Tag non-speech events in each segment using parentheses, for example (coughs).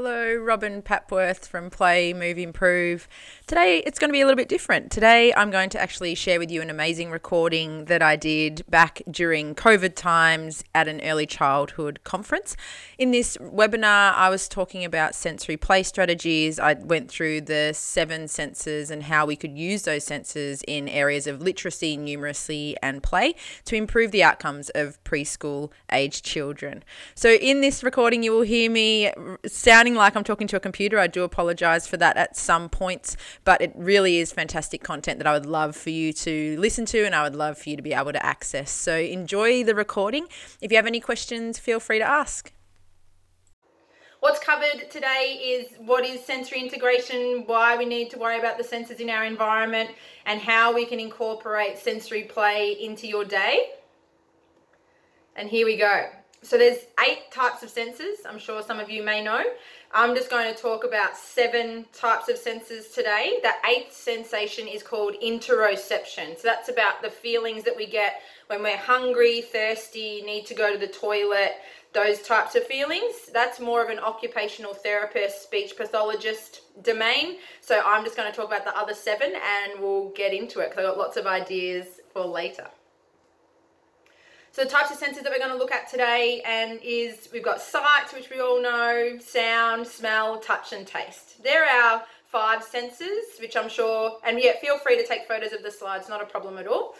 Hello, Robyn Papworth from Play Move Improve. Today it's going to be a little bit different. Today I'm going to actually share with you an amazing recording that I did back during COVID times at an early childhood conference. In this webinar, I was talking about sensory play strategies. I went through the seven senses and how we could use those senses in areas of literacy, numeracy, and play to improve the outcomes of preschool aged children. So, in this recording, you will hear me sounding sounding like I'm talking to a computer. I do apologize for that at some points, but it really is fantastic content that I would love for you to listen to and I would love for you to be able to access. So enjoy the recording. If you have any questions, feel free to ask. What's covered today is what is sensory integration, why we need to worry about the senses in our environment, and how we can incorporate sensory play into your day. And here we go. So there's eight types of senses. I'm sure some of you may know. I'm just going to talk about seven types of senses today. The eighth sensation is called interoception. So that's about the feelings that we get when we're hungry, thirsty, need to go to the toilet, those types of feelings. That's more of an occupational therapist, speech pathologist domain. So I'm just going to talk about the other seven and we'll get into it because I've got lots of ideas for later. So the types of senses that we're going to look at today and is we've got sight, which we all know, sound, smell, touch and taste. They're our five senses, which I'm sure, and yeah, feel free to take photos of the slides, not a problem at all.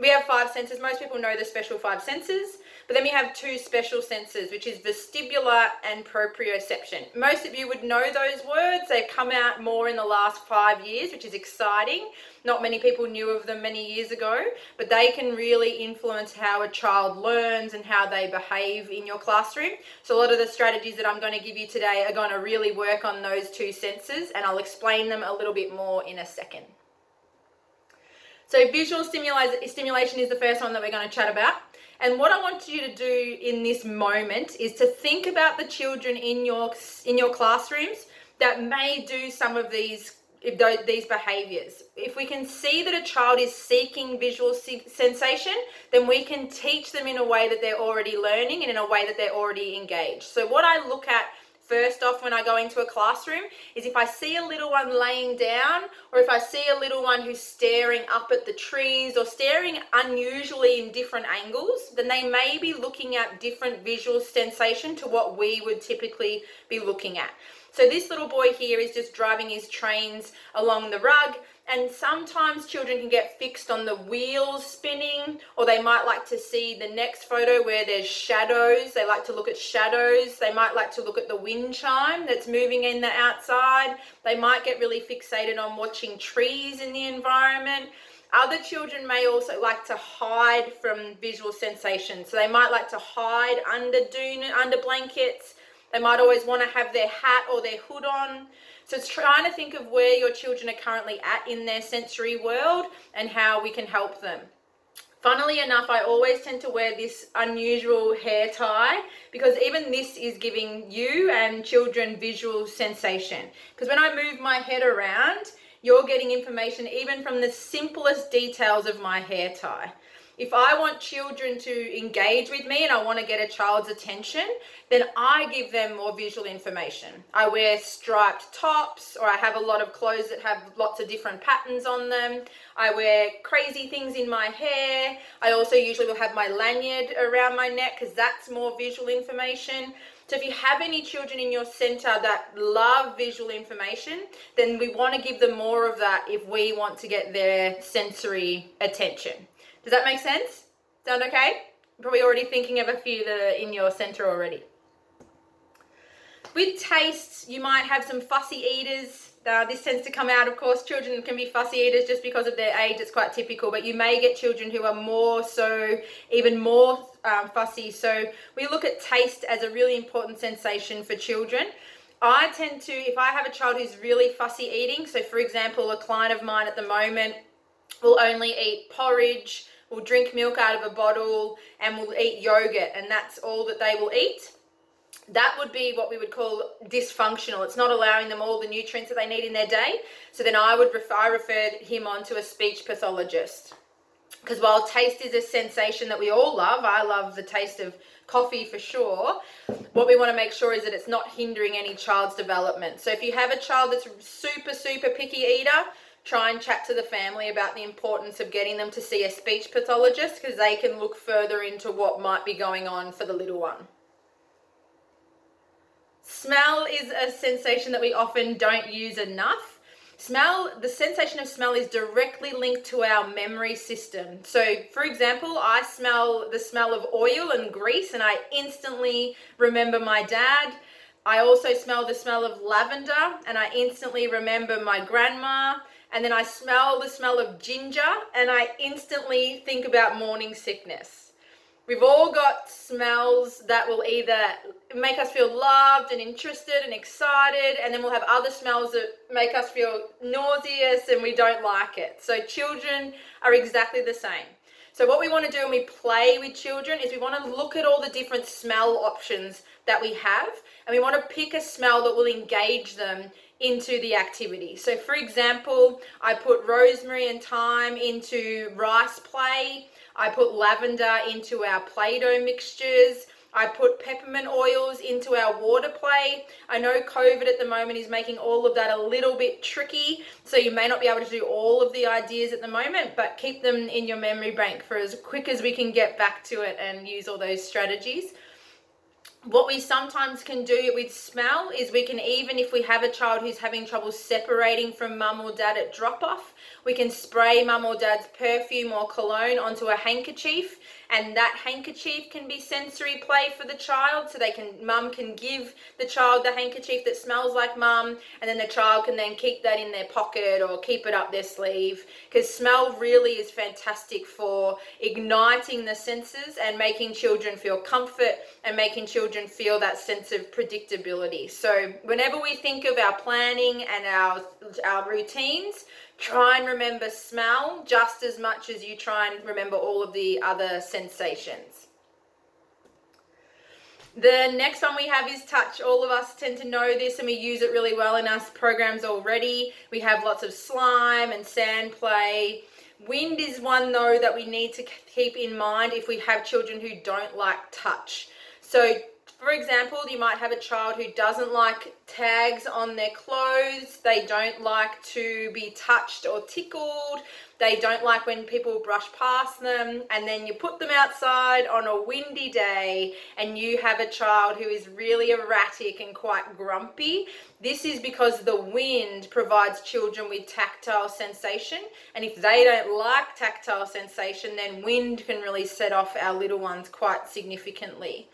We have five senses. Most people know the special five senses. But then we have two special senses, which is vestibular and proprioception. Most of you would know those words. They've come out more in the last five years, which is exciting. Not many people knew of them many years ago, but they can really influence how a child learns and how they behave in your classroom. So, a lot of the strategies that I'm going to give you today are going to really work on those two senses, and I'll explain them a little bit more in a second. So, visual stimulation is the first one that we're going to chat about. And what I want you to do in this moment is to think about the children in your in your classrooms that may do some of these these behaviors. If we can see that a child is seeking visual sensation, then we can teach them in a way that they're already learning and in a way that they're already engaged. So what I look at first off when I go into a classroom is if I see a little one laying down or if I see a little one who's staring up at the trees or staring unusually in different angles, then they may be looking at different visual sensation to what we would typically be looking at. So this little boy here is just driving his trains along the rug and sometimes children can get fixed on the wheels spinning or they might like to see the next photo where there's shadows. They like to look at shadows. They might like to look at the wind chime that's moving in the outside. They might get really fixated on watching trees in the environment. Other children may also like to hide from visual sensations. So they might like to hide under dune under blankets. They might always want to have their hat or their hood on so it's trying to think of where your children are currently at in their sensory world and how we can help them. Funnily enough, I always tend to wear this unusual hair tie because even this is giving you and children visual sensation. Because when I move my head around, you're getting information even from the simplest details of my hair tie if I want children to engage with me and I want to get a child's attention, then I give them more visual information. I wear striped tops or I have a lot of clothes that have lots of different patterns on them. I wear crazy things in my hair. I also usually will have my lanyard around my neck because that's more visual information. So if you have any children in your center that love visual information, then we want to give them more of that if we want to get their sensory attention. Does that make sense? Sound okay? Probably already thinking of a few that are in your center already. With tastes, you might have some fussy eaters. Uh, this tends to come out, of course, children can be fussy eaters just because of their age. It's quite typical, but you may get children who are more so, even more um, fussy. So we look at taste as a really important sensation for children. I tend to, if I have a child who's really fussy eating, so for example, a client of mine at the moment will only eat porridge, will drink milk out of a bottle, and will eat yogurt, and that's all that they will eat. That would be what we would call dysfunctional. It's not allowing them all the nutrients that they need in their day. So then I would refer, I him on to a speech pathologist. because while taste is a sensation that we all love, I love the taste of coffee for sure. What we want to make sure is that it's not hindering any child's development. So if you have a child that's super, super picky eater, try and chat to the family about the importance of getting them to see a speech pathologist because they can look further into what might be going on for the little one. Smell is a sensation that we often don't use enough. Smell, the sensation of smell is directly linked to our memory system. So, for example, I smell the smell of oil and grease and I instantly remember my dad. I also smell the smell of lavender and I instantly remember my grandma and then I smell the smell of ginger and I instantly think about morning sickness. We've all got smells that will either make us feel loved and interested and excited, and then we'll have other smells that make us feel nauseous and we don't like it. So, children are exactly the same. So, what we want to do when we play with children is we want to look at all the different smell options that we have, and we want to pick a smell that will engage them into the activity. So, for example, I put rosemary and thyme into rice play. I put lavender into our Play Doh mixtures. I put peppermint oils into our water play. I know COVID at the moment is making all of that a little bit tricky, so you may not be able to do all of the ideas at the moment, but keep them in your memory bank for as quick as we can get back to it and use all those strategies what we sometimes can do with smell is we can even if we have a child who's having trouble separating from mum or dad at drop off we can spray mum or dad's perfume or cologne onto a handkerchief and that handkerchief can be sensory play for the child so they can mum can give the child the handkerchief that smells like mum and then the child can then keep that in their pocket or keep it up their sleeve. Because smell really is fantastic for igniting the senses and making children feel comfort and making children feel that sense of predictability. So whenever we think of our planning and our our routines try and remember smell just as much as you try and remember all of the other sensations. The next one we have is touch. All of us tend to know this and we use it really well in our programs already. We have lots of slime and sand play. Wind is one though that we need to keep in mind if we have children who don't like touch. So for example, you might have a child who doesn't like tags on their clothes, they don't like to be touched or tickled, they don't like when people brush past them, and then you put them outside on a windy day and you have a child who is really erratic and quite grumpy. This is because the wind provides children with tactile sensation, and if they don't like tactile sensation, then wind can really set off our little ones quite significantly.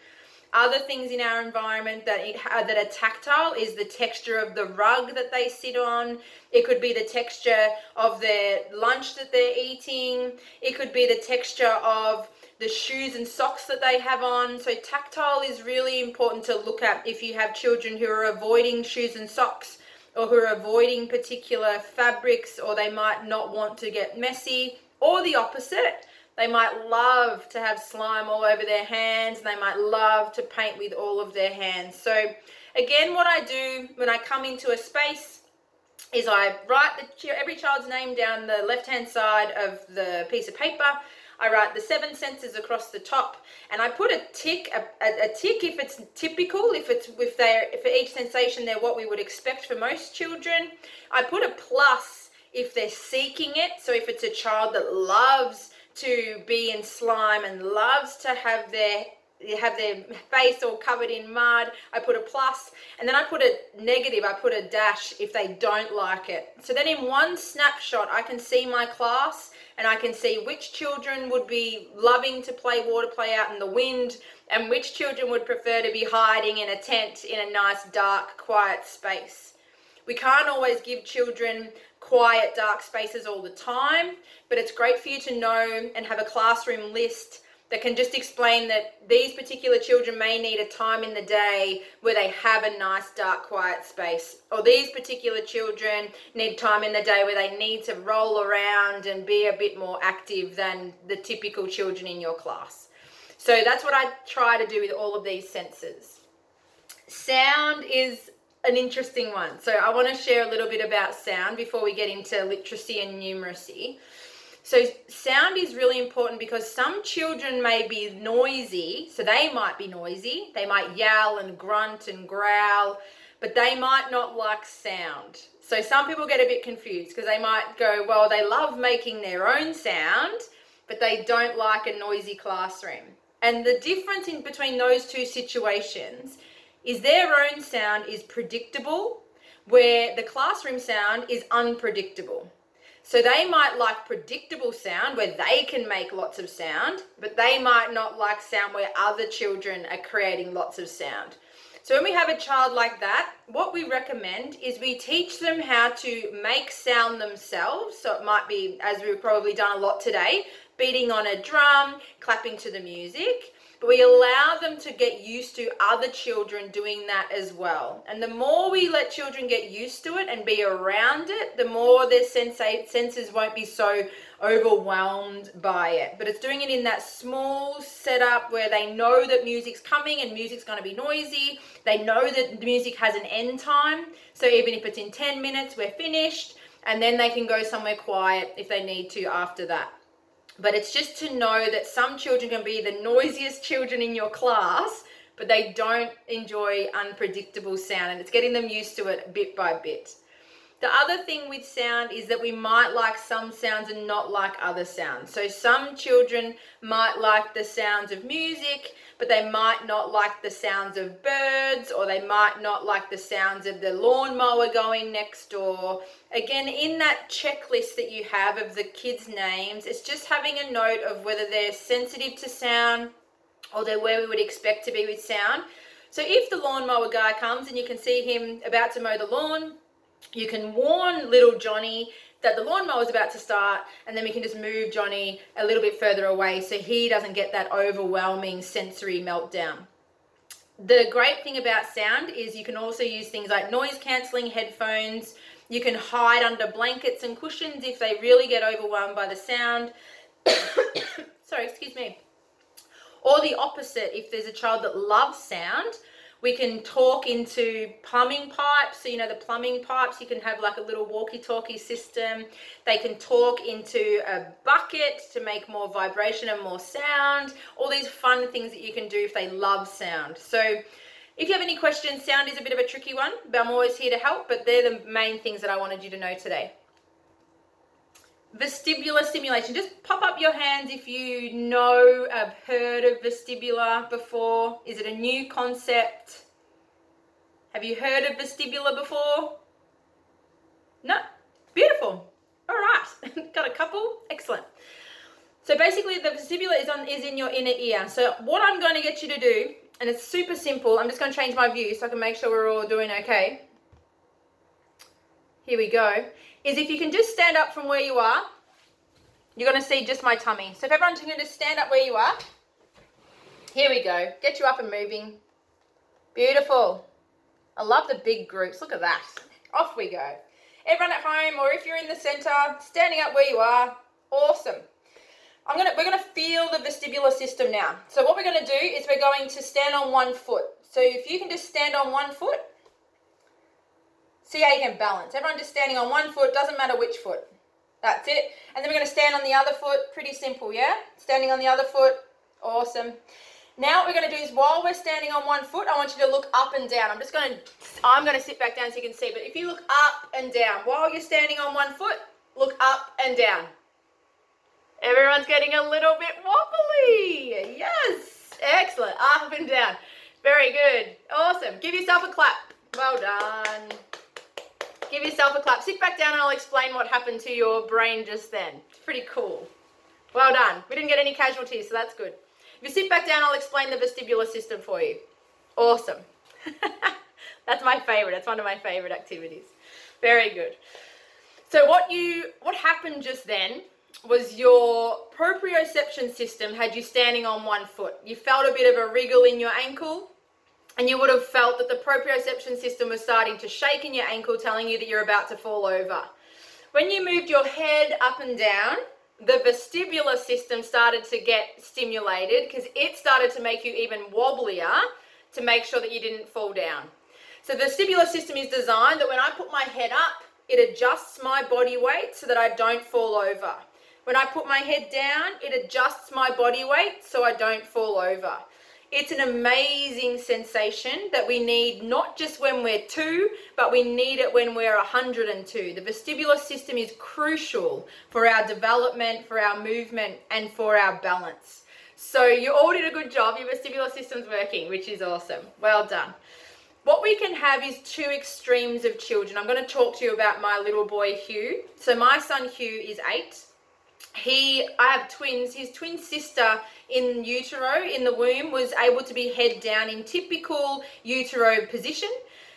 Other things in our environment that uh, that are tactile is the texture of the rug that they sit on. It could be the texture of their lunch that they're eating. It could be the texture of the shoes and socks that they have on. So tactile is really important to look at if you have children who are avoiding shoes and socks or who are avoiding particular fabrics or they might not want to get messy or the opposite they might love to have slime all over their hands and they might love to paint with all of their hands. So again, what I do when I come into a space is I write the, every child's name down the left-hand side of the piece of paper. I write the seven senses across the top, and I put a tick, a, a, tick if it's typical, if it's if they're for each sensation they're what we would expect for most children. I put a plus if they're seeking it. So if it's a child that loves to be in slime and loves to have their have their face all covered in mud. I put a plus and then I put a negative, I put a dash if they don't like it. So then in one snapshot, I can see my class and I can see which children would be loving to play water play out in the wind and which children would prefer to be hiding in a tent in a nice dark quiet space. We can't always give children quiet, dark spaces all the time, but it's great for you to know and have a classroom list that can just explain that these particular children may need a time in the day where they have a nice dark quiet space or these particular children need time in the day where they need to roll around and be a bit more active than the typical children in your class. So that's what i try to do with all of these senses. Sound is an interesting one. So I want to share a little bit about sound before we get into literacy and numeracy. So sound is really important because some children may be noisy, so they might be noisy. They might yell and grunt and growl, but they might not like sound. So some people get a bit confused because they might go, well, they love making their own sound, but they don't like a noisy classroom. And the difference in between those two situations is their own sound is predictable, where the classroom sound is unpredictable. So they might like predictable sound where they can make lots of sound, but they might not like sound where other children are creating lots of sound. So when we have a child like that, what we recommend is we teach them how to make sound themselves. So it might be, as we've probably done a lot today, beating on a drum, clapping to the music but we allow them to get used to other children doing that as well. And the more we let children get used to it and be around it, the more their sensa- senses won't be so overwhelmed by it. But it's doing it in that small setup where they know that music's coming and music's going to be noisy. They know that the music has an end time. So even if it's in 10 minutes, we're finished. And then they can go somewhere quiet if they need to after that. But it's just to know that some children can be the noisiest children in your class, but they don't enjoy unpredictable sound, and it's getting them used to it bit by bit. The other thing with sound is that we might like some sounds and not like other sounds. So some children might like the sounds of music, but they might not like the sounds of birds, or they might not like the sounds of the lawnmower going next door. Again, in that checklist that you have of the kids' names, it's just having a note of whether they're sensitive to sound or they're where we would expect to be with sound. So if the lawnmower guy comes and you can see him about to mow the lawn, you can warn little Johnny that the lawnmower is about to start, and then we can just move Johnny a little bit further away so he doesn't get that overwhelming sensory meltdown. The great thing about sound is you can also use things like noise cancelling headphones. You can hide under blankets and cushions if they really get overwhelmed by the sound. (coughs) Sorry, excuse me. Or the opposite, if there's a child that loves sound, we can talk into plumbing pipes. So, you know, the plumbing pipes, you can have like a little walkie talkie system. They can talk into a bucket to make more vibration and more sound. All these fun things that you can do if they love sound. So, if you have any questions, sound is a bit of a tricky one, but I'm always here to help. But they're the main things that I wanted you to know today. Vestibular stimulation. Just pop up your hands if you know, have heard of vestibular before. Is it a new concept? Have you heard of vestibular before? No? Beautiful. All right. (laughs) Got a couple? Excellent. So basically the vestibular is on is in your inner ear. So what I'm going to get you to do, and it's super simple, I'm just going to change my view so I can make sure we're all doing okay. Here we go is if you can just stand up from where you are, you're going to see just my tummy. So if everyone can just stand up where you are. Here we go. Get you up and moving. Beautiful. I love the big groups. Look at that. Off we go. Everyone at home or if you're in the center, standing up where you are. Awesome. I'm gonna we're gonna feel the vestibular system now. So what we're gonna do is we're going to stand on one foot. So if you can just stand on one foot, See how you can balance. Everyone just standing on one foot, doesn't matter which foot. That's it. And then we're going to stand on the other foot. Pretty simple, yeah? Standing on the other foot. Awesome. Now what we're going to do is while we're standing on one foot, I want you to look up and down. I'm just going to, I'm going to sit back down so you can see. But if you look up and down, while you're standing on one foot, look up and down. Everyone's getting a little bit wobbly. Yes. Excellent. Up and down. Very good. Awesome. Give yourself a clap. Well done. Give yourself a clap. Sit back down and I'll explain what happened to your brain just then. It's pretty cool. Well done. We didn't get any casualties, so that's good. If you sit back down, I'll explain the vestibular system for you. Awesome. (laughs) that's my favorite. That's one of my favorite activities. Very good. So what you what happened just then was your proprioception system had you standing on one foot. You felt a bit of a wriggle in your ankle and you would have felt that the proprioception system was starting to shake in your ankle, telling you that you're about to fall over. When you moved your head up and down, the vestibular system started to get stimulated because it started to make you even wobblier to make sure that you didn't fall down. So the vestibular system is designed that when I put my head up, it adjusts my body weight so that I don't fall over. When I put my head down, it adjusts my body weight so I don't fall over. It's an amazing sensation that we need not just when we're two, but we need it when we're 102. The vestibular system is crucial for our development, for our movement, and for our balance. So you all did a good job. Your vestibular system's working, which is awesome. Well done. What we can have is two extremes of children. I'm going to talk to you about my little boy Hugh. So my son Hugh is eight he i have twins. His twin sister in utero in the womb was able to be head down in typical utero position.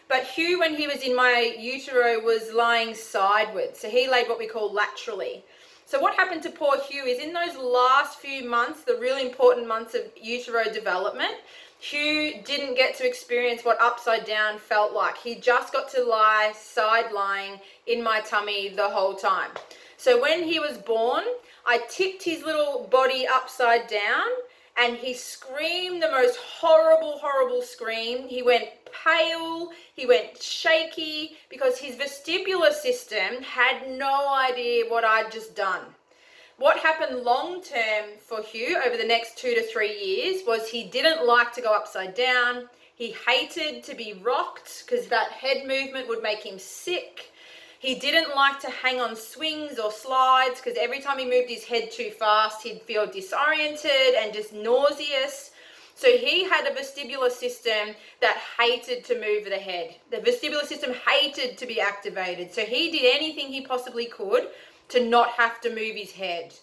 But hugh when he was in my utero was lying sideways. So he laid what we call laterally. So what happened to poor hugh is in those last few months the really important months of utero development hugh didn't get to experience what upside down felt like. He just got to lie side lying in my tummy the whole time. So when he was born, I tipped his little body upside down and he screamed the most horrible, horrible scream. He went pale, he went shaky because his vestibular system had no idea what I'd just done. What happened long term for Hugh over the next two to three years was he didn't like to go upside down. He hated to be rocked because that head movement would make him sick. He didn't like to hang on swings or slides because every time he moved his head too fast, he'd feel disoriented and just nauseous. So he had a vestibular system that hated to move the head. The vestibular system hated to be activated. So he did anything he possibly could to not have to move his head.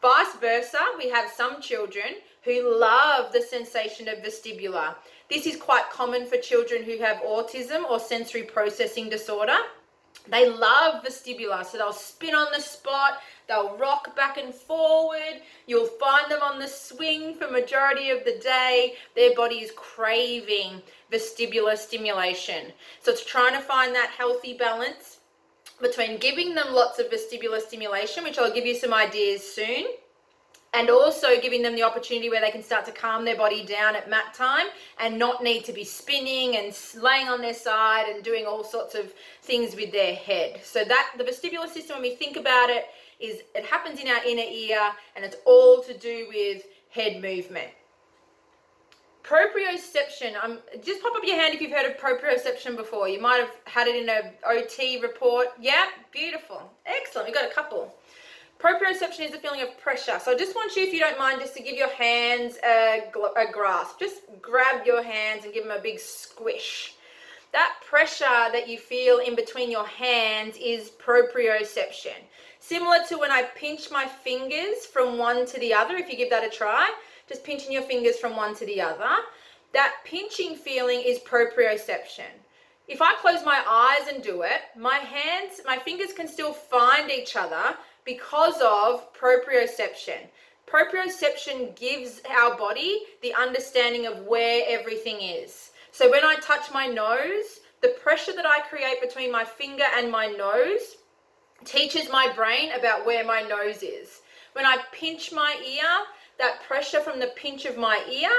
Vice versa, we have some children who love the sensation of vestibular. This is quite common for children who have autism or sensory processing disorder. They love vestibular, so they'll spin on the spot, they'll rock back and forward. You'll find them on the swing for majority of the day. Their body is craving vestibular stimulation. So it's trying to find that healthy balance between giving them lots of vestibular stimulation, which I'll give you some ideas soon, and also giving them the opportunity where they can start to calm their body down at mat time and not need to be spinning and laying on their side and doing all sorts of things with their head. So that the vestibular system, when we think about it, is it happens in our inner ear and it's all to do with head movement. Proprioception. Um, just pop up your hand if you've heard of proprioception before. You might have had it in a OT report. Yeah, beautiful. Excellent. We got a couple. Proprioception is a feeling of pressure. So I just want you, if you don't mind, just to give your hands a, a grasp. Just grab your hands and give them a big squish. That pressure that you feel in between your hands is proprioception. Similar to when I pinch my fingers from one to the other, if you give that a try, just pinching your fingers from one to the other. That pinching feeling is proprioception. If I close my eyes and do it, my hands, my fingers can still find each other, because of proprioception. Proprioception gives our body the understanding of where everything is. So when I touch my nose, the pressure that I create between my finger and my nose teaches my brain about where my nose is. When I pinch my ear, that pressure from the pinch of my ear,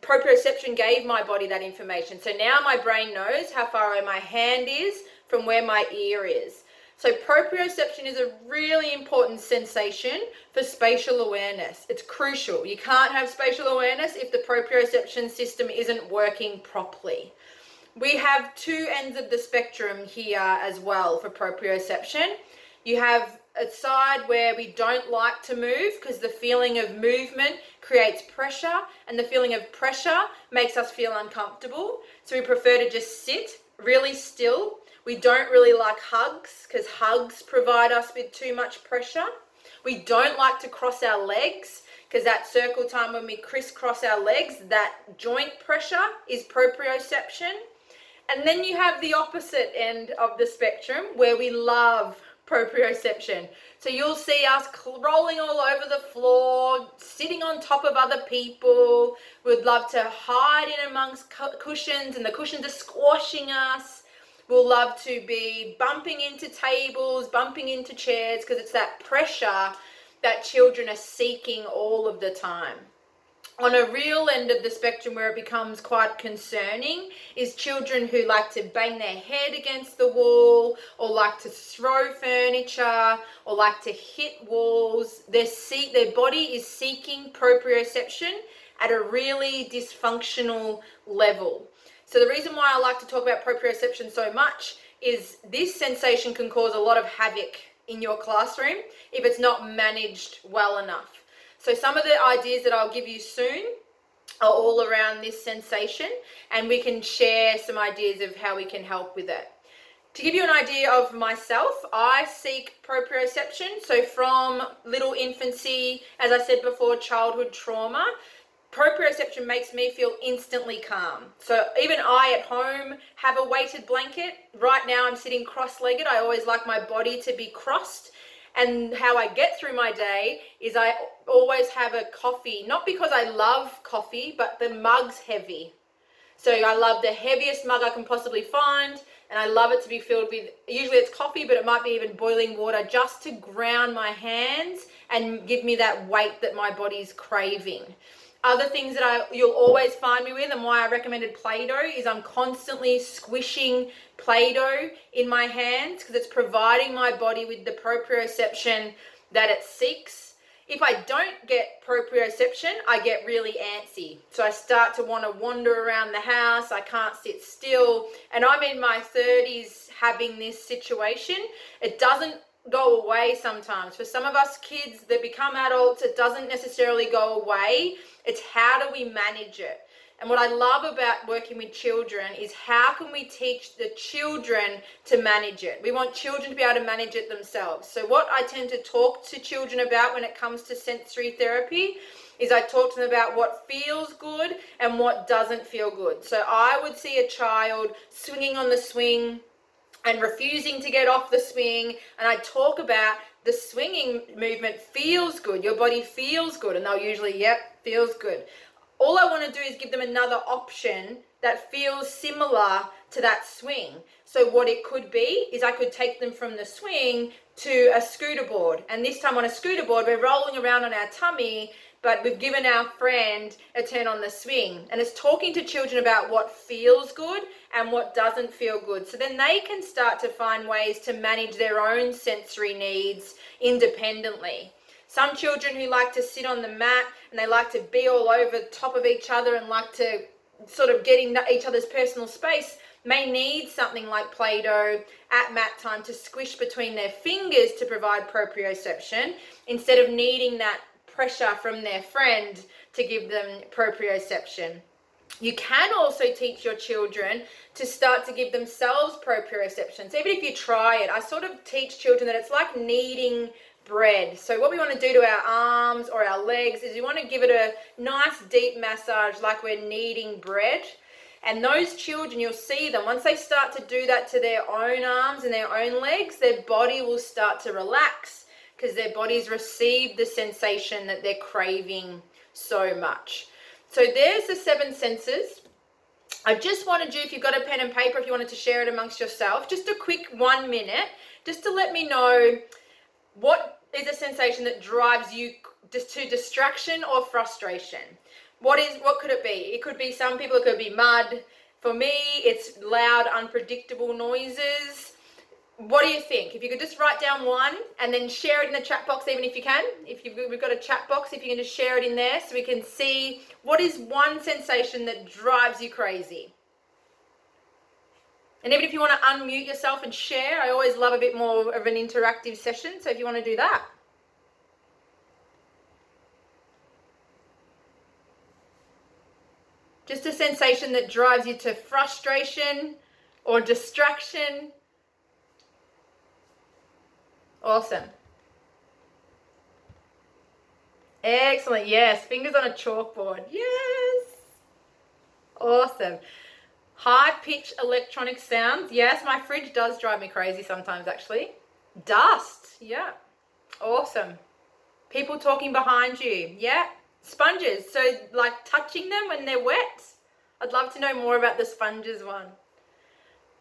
proprioception gave my body that information. So now my brain knows how far away my hand is from where my ear is. So proprioception is a really important sensation for spatial awareness. It's crucial. You can't have spatial awareness if the proprioception system isn't working properly. We have two ends of the spectrum here as well for proprioception. You have a side where we don't like to move because the feeling of movement creates pressure and the feeling of pressure makes us feel uncomfortable. So we prefer to just sit really still we don't really like hugs because hugs provide us with too much pressure. We don't like to cross our legs because that circle time when we crisscross our legs, that joint pressure is proprioception. And then you have the opposite end of the spectrum where we love proprioception. So you'll see us rolling all over the floor, sitting on top of other people. We'd love to hide in amongst cushions and the cushions are squashing us will love to be bumping into tables, bumping into chairs, because it's that pressure that children are seeking all of the time. on a real end of the spectrum where it becomes quite concerning is children who like to bang their head against the wall or like to throw furniture or like to hit walls their seat their body is seeking proprioception at a really dysfunctional level so the reason why i like to talk about proprioception so much is this sensation can cause a lot of havoc in your classroom if it's not managed well enough so some of the ideas that I'll give you soon are all around this sensation and we can share some ideas of how we can help with it. To give you an idea of myself, I seek proprioception. So from little infancy, as I said before, childhood trauma, proprioception makes me feel instantly calm. So even I at home have a weighted blanket. Right now I'm sitting cross-legged. I always like my body to be crossed and how I get through my day is I always have a coffee, not because I love coffee, but the mug's heavy. So I love the heaviest mug I can possibly find, and I love it to be filled with usually it's coffee, but it might be even boiling water just to ground my hands and give me that weight that my body's craving. Other things that I you'll always find me with and why I recommended Play-Doh is I'm constantly squishing Play-Doh in my hands because it's providing my body with the proprioception that it seeks. If I don't get proprioception, I get really antsy. So I start to want to wander around the house. I can't sit still. And I'm in my 30s having this situation. It doesn't go away sometimes. For some of us kids that become adults, it doesn't necessarily go away. It's how do we manage it? And what I love about working with children is how can we teach the children to manage it? We want children to be able to manage it themselves. So, what I tend to talk to children about when it comes to sensory therapy is I talk to them about what feels good and what doesn't feel good. So, I would see a child swinging on the swing and refusing to get off the swing. And I talk about the swinging movement feels good. Your body feels good. And they'll usually, yep, feels good. All I want to do is give them another option that feels similar to that swing. So what it could be is I could take them from the swing to a scooter board. And this time on a scooter board, we're rolling around on our tummy but we've given our friend a turn on the swing. And it's talking to children about what feels good and what doesn't feel good. So then they can start to find ways to manage their own sensory needs independently. Some children who like to sit on the mat and they like to be all over top of each other and like to sort of get in each other's personal space may need something like Play-Doh at mat time to squish between their fingers to provide proprioception instead of needing that pressure from their friend to give them proprioception. You can also teach your children to start to give themselves proprioception. So even if you try it, I sort of teach children that it's like kneading bread. So what we want to do to our arms or our legs is we want to give it a nice deep massage like we're kneading bread. And those children, you'll see them, once they start to do that to their own arms and their own legs, their body will start to relax because their bodies receive the sensation that they're craving so much. So there's the seven senses. I just wanted you, if you've got a pen and paper, if you wanted to share it amongst yourself, just a quick one minute, just to let me know what is a sensation that drives you to distraction or frustration. What is what could it be? It could be some people, it could be mud. For me, it's loud, unpredictable noises what do you think? If you could just write down one and then share it in the chat box, even if you can. If you've we've got a chat box, if you can just share it in there so we can see what is one sensation that drives you crazy. And even if you want to unmute yourself and share, I always love a bit more of an interactive session. So if you want to do that. Just a sensation that drives you to frustration or distraction Awesome. Excellent. Yes. Fingers on a chalkboard. Yes. Awesome. High pitch electronic sounds. Yes, my fridge does drive me crazy sometimes, actually. Dust. Yeah. Awesome. People talking behind you. Yeah. Sponges. So, like touching them when they're wet. I'd love to know more about the sponges one.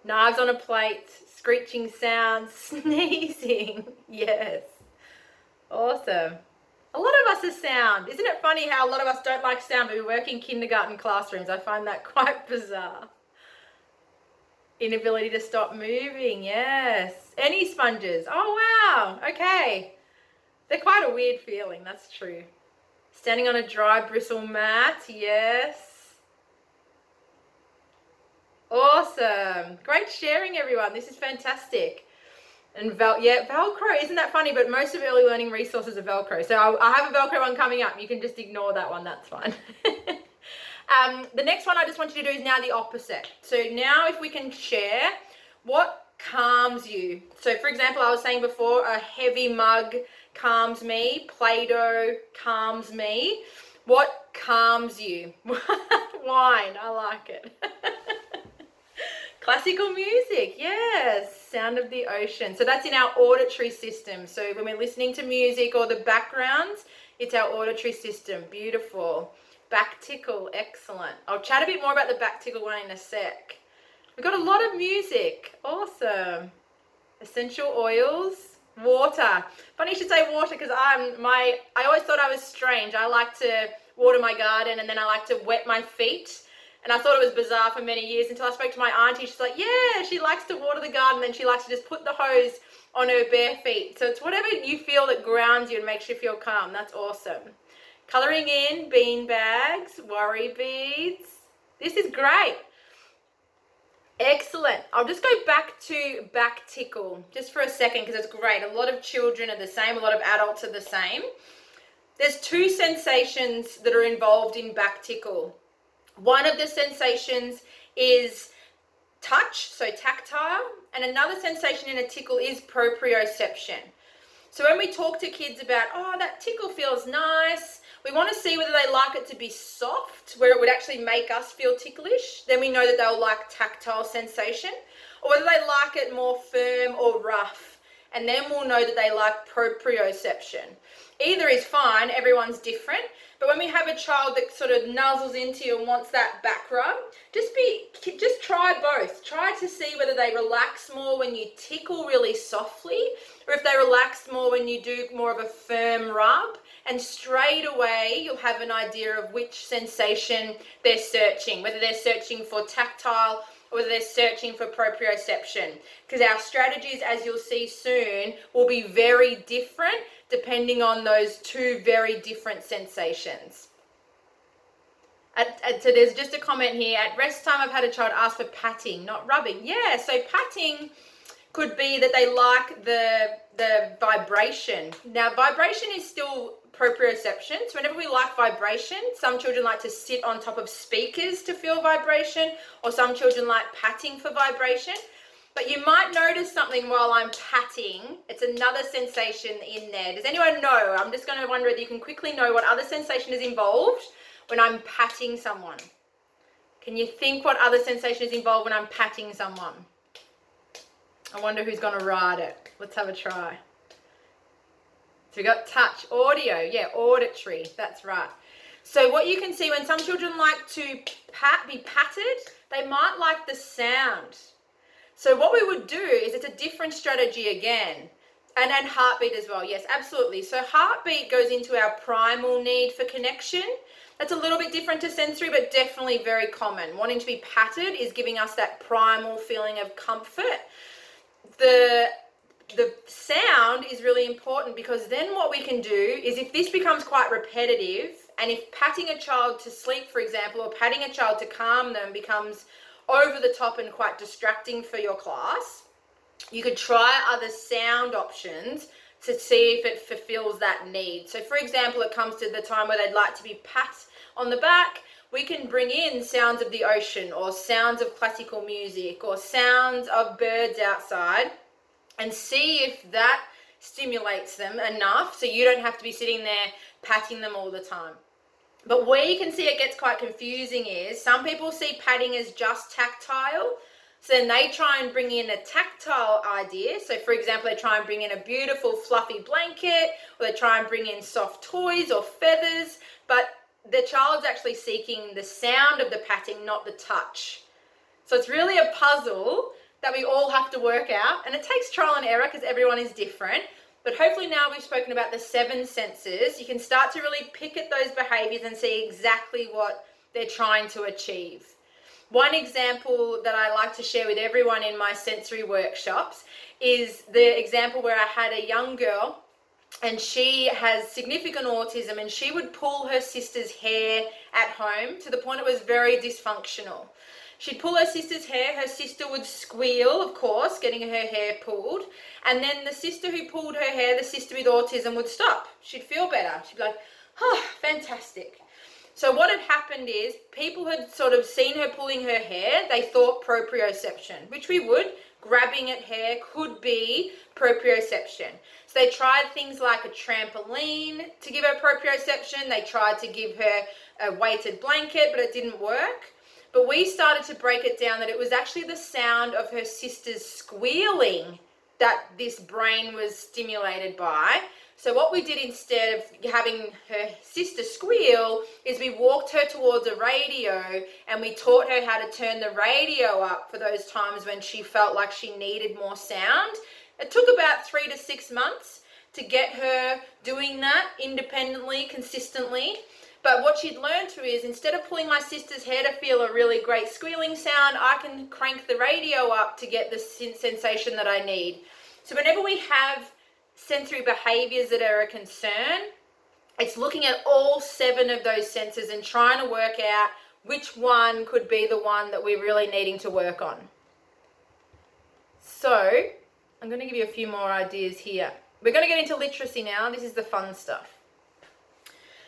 Knives on a plate, screeching sounds, (laughs) sneezing. Yes. Awesome. A lot of us are sound. Isn't it funny how a lot of us don't like sound, but we work in kindergarten classrooms? I find that (laughs) quite bizarre. Inability to stop moving, yes. Any sponges? Oh, wow. Okay. They're quite a weird feeling, that's true. Standing on a dry bristle mat, yes. Awesome. Great sharing, everyone. This is fantastic. And Vel, yeah, Velcro. Isn't that funny? But most of early learning resources are Velcro. So I, I have a Velcro one coming up. You can just ignore that one. That's fine. (laughs) um, the next one I just want you to do is now the opposite. So now if we can share what calms you. So for example, I was saying before, a heavy mug calms me. Play-Doh calms me. What calms you? (laughs) Wine. I like it. (laughs) Classical music, yes. Sound of the ocean. So that's in our auditory system. So when we're listening to music or the backgrounds, it's our auditory system. Beautiful. Back tickle, excellent. I'll chat a bit more about the back tickle one in a sec. We've got a lot of music. Awesome. Essential oils, water. Funny you should say water because I'm my I always thought I was strange. I like to water my garden and then I like to wet my feet and I thought it was bizarre for many years until I spoke to my auntie. She's like, yeah, she likes to water the garden and she likes to just put the hose on her bare feet. So it's whatever you feel that grounds you and makes you feel calm. That's awesome. Coloring in, bean bags, worry beads. This is great. Excellent. I'll just go back to back tickle just for a second because it's great. A lot of children are the same, a lot of adults are the same. There's two sensations that are involved in back tickle. One of the sensations is touch, so tactile, and another sensation in a tickle is proprioception. So when we talk to kids about, oh, that tickle feels nice, we want to see whether they like it to be soft, where it would actually make us feel ticklish. Then we know that they'll like tactile sensation, or whether they like it more firm or rough. And then we'll know that they like proprioception. Either is fine, everyone's different. But when we have a child that sort of nuzzles into you and wants that back rub, just be just try both. Try to see whether they relax more when you tickle really softly or if they relax more when you do more of a firm rub and straight away you'll have an idea of which sensation they're searching, whether they're searching for tactile or they're searching for proprioception. Because our strategies, as you'll see soon, will be very different depending on those two very different sensations. At, at, so there's just a comment here. At rest time, I've had a child ask for patting, not rubbing. Yeah, so patting could be that they like the the vibration. Now, vibration is still proprioception. So whenever we like vibration, some children like to sit on top of speakers to feel vibration, or some children like patting for vibration. But you might notice something while I'm patting. It's another sensation in there. Does anyone know? I'm just going to wonder if you can quickly know what other sensation is involved when I'm patting someone. Can you think what other sensation is involved when I'm patting someone? I wonder who's going to ride it. Let's have a try. So we got touch, audio, yeah, auditory. That's right. So what you can see when some children like to pat, be patted, they might like the sound. So what we would do is it's a different strategy again. And and heartbeat as well. Yes, absolutely. So heartbeat goes into our primal need for connection. That's a little bit different to sensory, but definitely very common. Wanting to be patted is giving us that primal feeling of comfort. The the sound is really important because then what we can do is if this becomes quite repetitive and if patting a child to sleep for example or patting a child to calm them becomes over the top and quite distracting for your class, you could try other sound options to see if it fulfills that need. So, for example, it comes to the time where they'd like to be pat on the back, we can bring in sounds of the ocean or sounds of classical music or sounds of birds outside and see if that stimulates them enough so you don't have to be sitting there patting them all the time. But where you can see it gets quite confusing is some people see padding as just tactile. So then they try and bring in a tactile idea. So, for example, they try and bring in a beautiful fluffy blanket, or they try and bring in soft toys or feathers. But the child's actually seeking the sound of the patting, not the touch. So, it's really a puzzle that we all have to work out. And it takes trial and error because everyone is different. But hopefully, now we've spoken about the seven senses, you can start to really pick at those behaviors and see exactly what they're trying to achieve. One example that I like to share with everyone in my sensory workshops is the example where I had a young girl and she has significant autism and she would pull her sister's hair at home to the point it was very dysfunctional. She'd pull her sister's hair, her sister would squeal, of course, getting her hair pulled, and then the sister who pulled her hair, the sister with autism, would stop. She'd feel better. She'd be like, oh, fantastic. So what had happened is people had sort of seen her pulling her hair. They thought proprioception, which we would. Grabbing at hair could be proprioception. So they tried things like a trampoline to give her proprioception. They tried to give her a weighted blanket, but it didn't work. But we started to break it down that it was actually the sound of her sister's squealing that this brain was stimulated by. So what we did instead of having her sister squeal is we walked her towards a radio and we taught her how to turn the radio up for those times when she felt like she needed more sound. It took about three to six months to get her doing that independently, consistently. But what she'd learned to is instead of pulling my sister's hair to feel a really great squealing sound, I can crank the radio up to get the sensation that I need. So whenever we have sensory behaviors that are a concern, it's looking at all seven of those senses and trying to work out which one could be the one that we're really needing to work on. So, I'm going to give you a few more ideas here. We're going to get into literacy now. This is the fun stuff.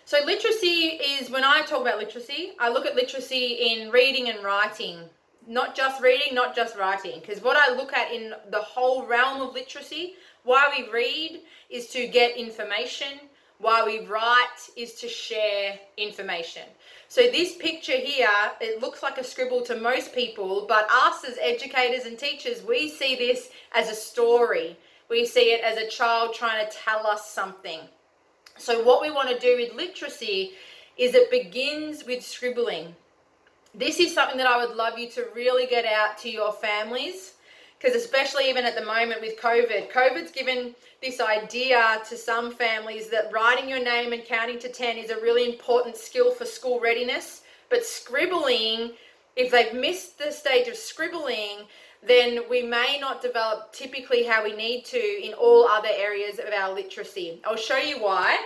So, literacy is when I talk about literacy, I look at literacy in reading and writing, not just reading, not just writing. Because what I look at in the whole realm of literacy, why we read is to get information. Why we write is to share information. So this picture here, it looks like a scribble to most people, but us as educators and teachers, we see this as a story. We see it as a child trying to tell us something. So what we want to do with literacy is it begins with scribbling. This is something that I would love you to really get out to your families because especially even at the moment with COVID, COVID's given this idea to some families that writing your name and counting to 10 is a really important skill for school readiness. But scribbling, if they've missed the stage of scribbling, then we may not develop typically how we need to in all other areas of our literacy. I'll show you why.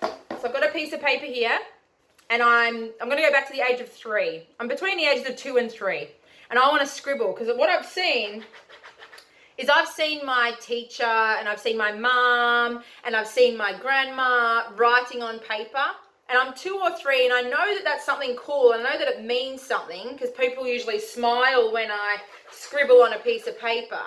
So I've got a piece of paper here and I'm I'm going to go back to the age of three. I'm between the ages of two and three, and I want to scribble because what I've seen is I've seen my teacher and I've seen my mom and I've seen my grandma writing on paper. And I'm two or three, and I know that that's something cool. I know that it means something because people usually smile when I scribble on a piece of paper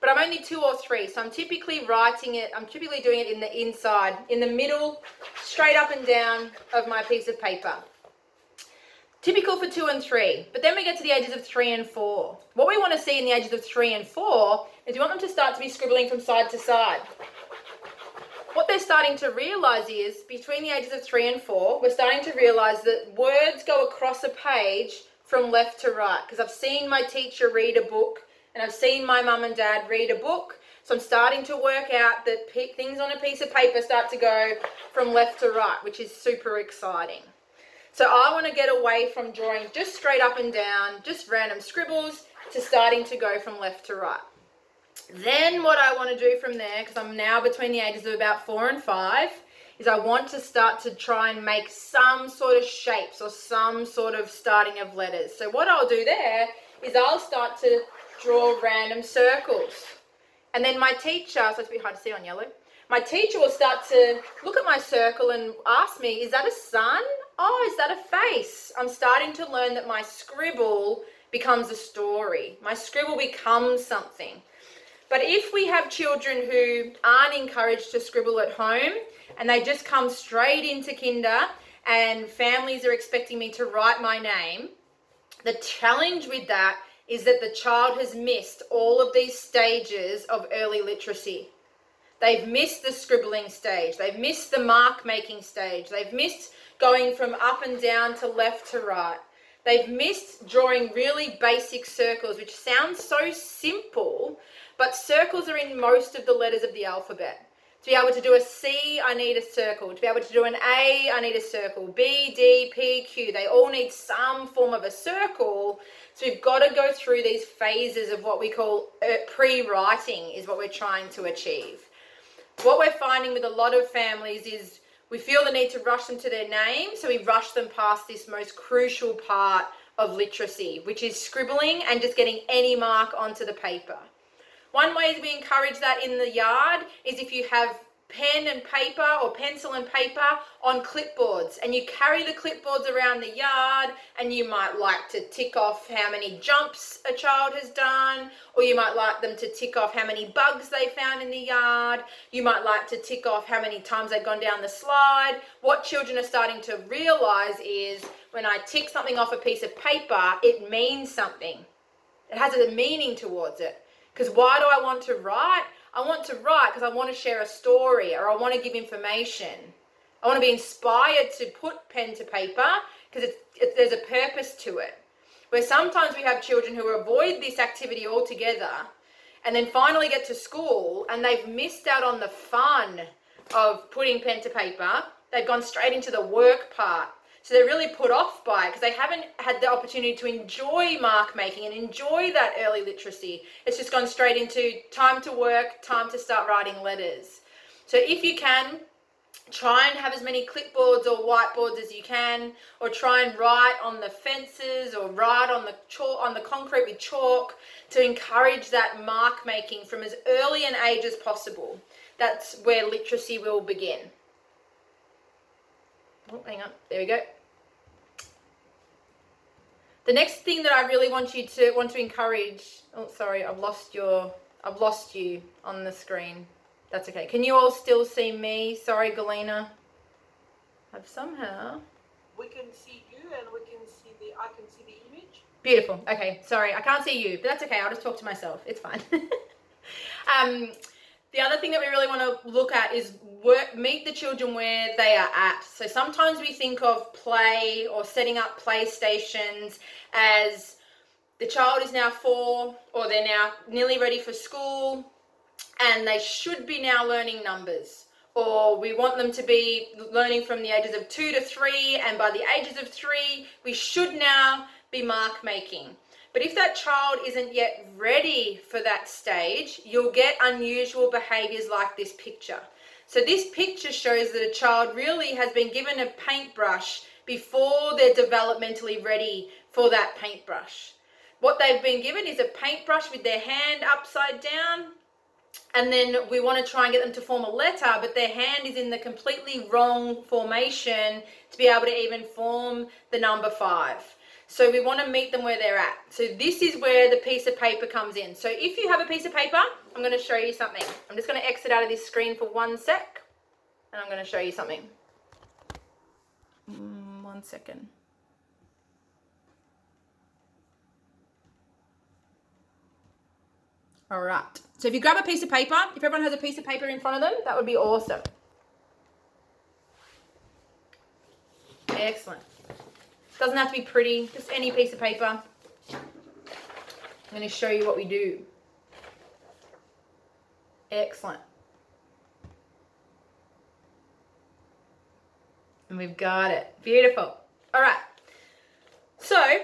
but I'm only two or three. So I'm typically writing it, I'm typically doing it in the inside, in the middle, straight up and down of my piece of paper. Typical for two and three. But then we get to the ages of three and four. What we want to see in the ages of three and four is we want them to start to be scribbling from side to side. They're starting to realize is between the ages of three and four, we're starting to realize that words go across a page from left to right. Because I've seen my teacher read a book and I've seen my mum and dad read a book. So I'm starting to work out that things on a piece of paper start to go from left to right, which is super exciting. So I want to get away from drawing just straight up and down, just random scribbles, to starting to go from left to right. Then what I want to do from there, because I'm now between the ages of about four and five, is I want to start to try and make some sort of shapes or some sort of starting of letters. So what I'll do there is I'll start to draw random circles. And then my teacher, so it's a bit hard to see on yellow, my teacher will start to look at my circle and ask me, is that a sun? Oh, is that a face? I'm starting to learn that my scribble becomes a story. My scribble becomes something. But if we have children who aren't encouraged to scribble at home and they just come straight into kinder and families are expecting me to write my name, the challenge with that is that the child has missed all of these stages of early literacy. They've missed the scribbling stage, they've missed the mark making stage, they've missed going from up and down to left to right. They've missed drawing really basic circles, which sounds so simple, but circles are in most of the letters of the alphabet. To be able to do a C, I need a circle. To be able to do an A, I need a circle. B, D, P, Q, they all need some form of a circle. So we've got to go through these phases of what we call uh, pre-writing is what we're trying to achieve. What we're finding with a lot of families is we feel the need to rush them to their name, so we rush them past this most crucial part of literacy, which is scribbling and just getting any mark onto the paper. One way we encourage that in the yard is if you have pen and paper or pencil and paper on clipboards and you carry the clipboards around the yard and you might like to tick off how many jumps a child has done or you might like them to tick off how many bugs they found in the yard. You might like to tick off how many times they've gone down the slide. What children are starting to realize is when i tick something off a piece of paper it means something. It has a meaning towards it because why do I want to write? I want to write because I want to share a story or I want to give information. I want to be inspired to put pen to paper because there's a purpose to it. Where sometimes we have children who avoid this activity altogether and then finally get to school and they've missed out on the fun of putting pen to paper. They've gone straight into the work part so they're really put off by it because they haven't had the opportunity to enjoy mark making and enjoy that early literacy. It's just gone straight into time to work, time to start writing letters. So if you can, try and have as many clipboards or whiteboards as you can or try and write on the fences or write on the chalk on the concrete with chalk to encourage that mark making from as early an age as possible that's where literacy will begin oh hang on there we go the next thing that I really want you to want to encourage. Oh, sorry, I've lost your. I've lost you on the screen. That's okay. Can you all still see me? Sorry, Galena. I've somehow. We can see you, and we can see the. I can see the image. Beautiful. Okay. Sorry, I can't see you, but that's okay. I'll just talk to myself. It's fine. (laughs) um, the other thing that we really want to look at is work meet the children where they are at. So sometimes we think of play or setting up playstations as the child is now four or they're now nearly ready for school and they should be now learning numbers or we want them to be learning from the ages of two to three and by the ages of three we should now be mark making but if that child isn't yet ready for that stage, you'll get unusual behaviors like this picture. So this picture shows that a child really has been given a paintbrush before they're developmentally ready for that paintbrush. What they've been given is a paintbrush with their hand upside down and then we want to try and get them to form a letter, but their hand is in the completely wrong formation to be able to even form the number five. So we want to meet them where they're at. So this is where the piece of paper comes in. So if you have a piece of paper, I'm going to show you something. I'm just going to exit out of this screen for one sec. And I'm going to show you something. Mm, one second. All right. So if you grab a piece of paper, if everyone has a piece of paper in front of them, that would be awesome. Excellent. Doesn't have to be pretty, just any piece of paper. I'm going to show you what we do. Excellent. And we've got it. Beautiful. All right. So,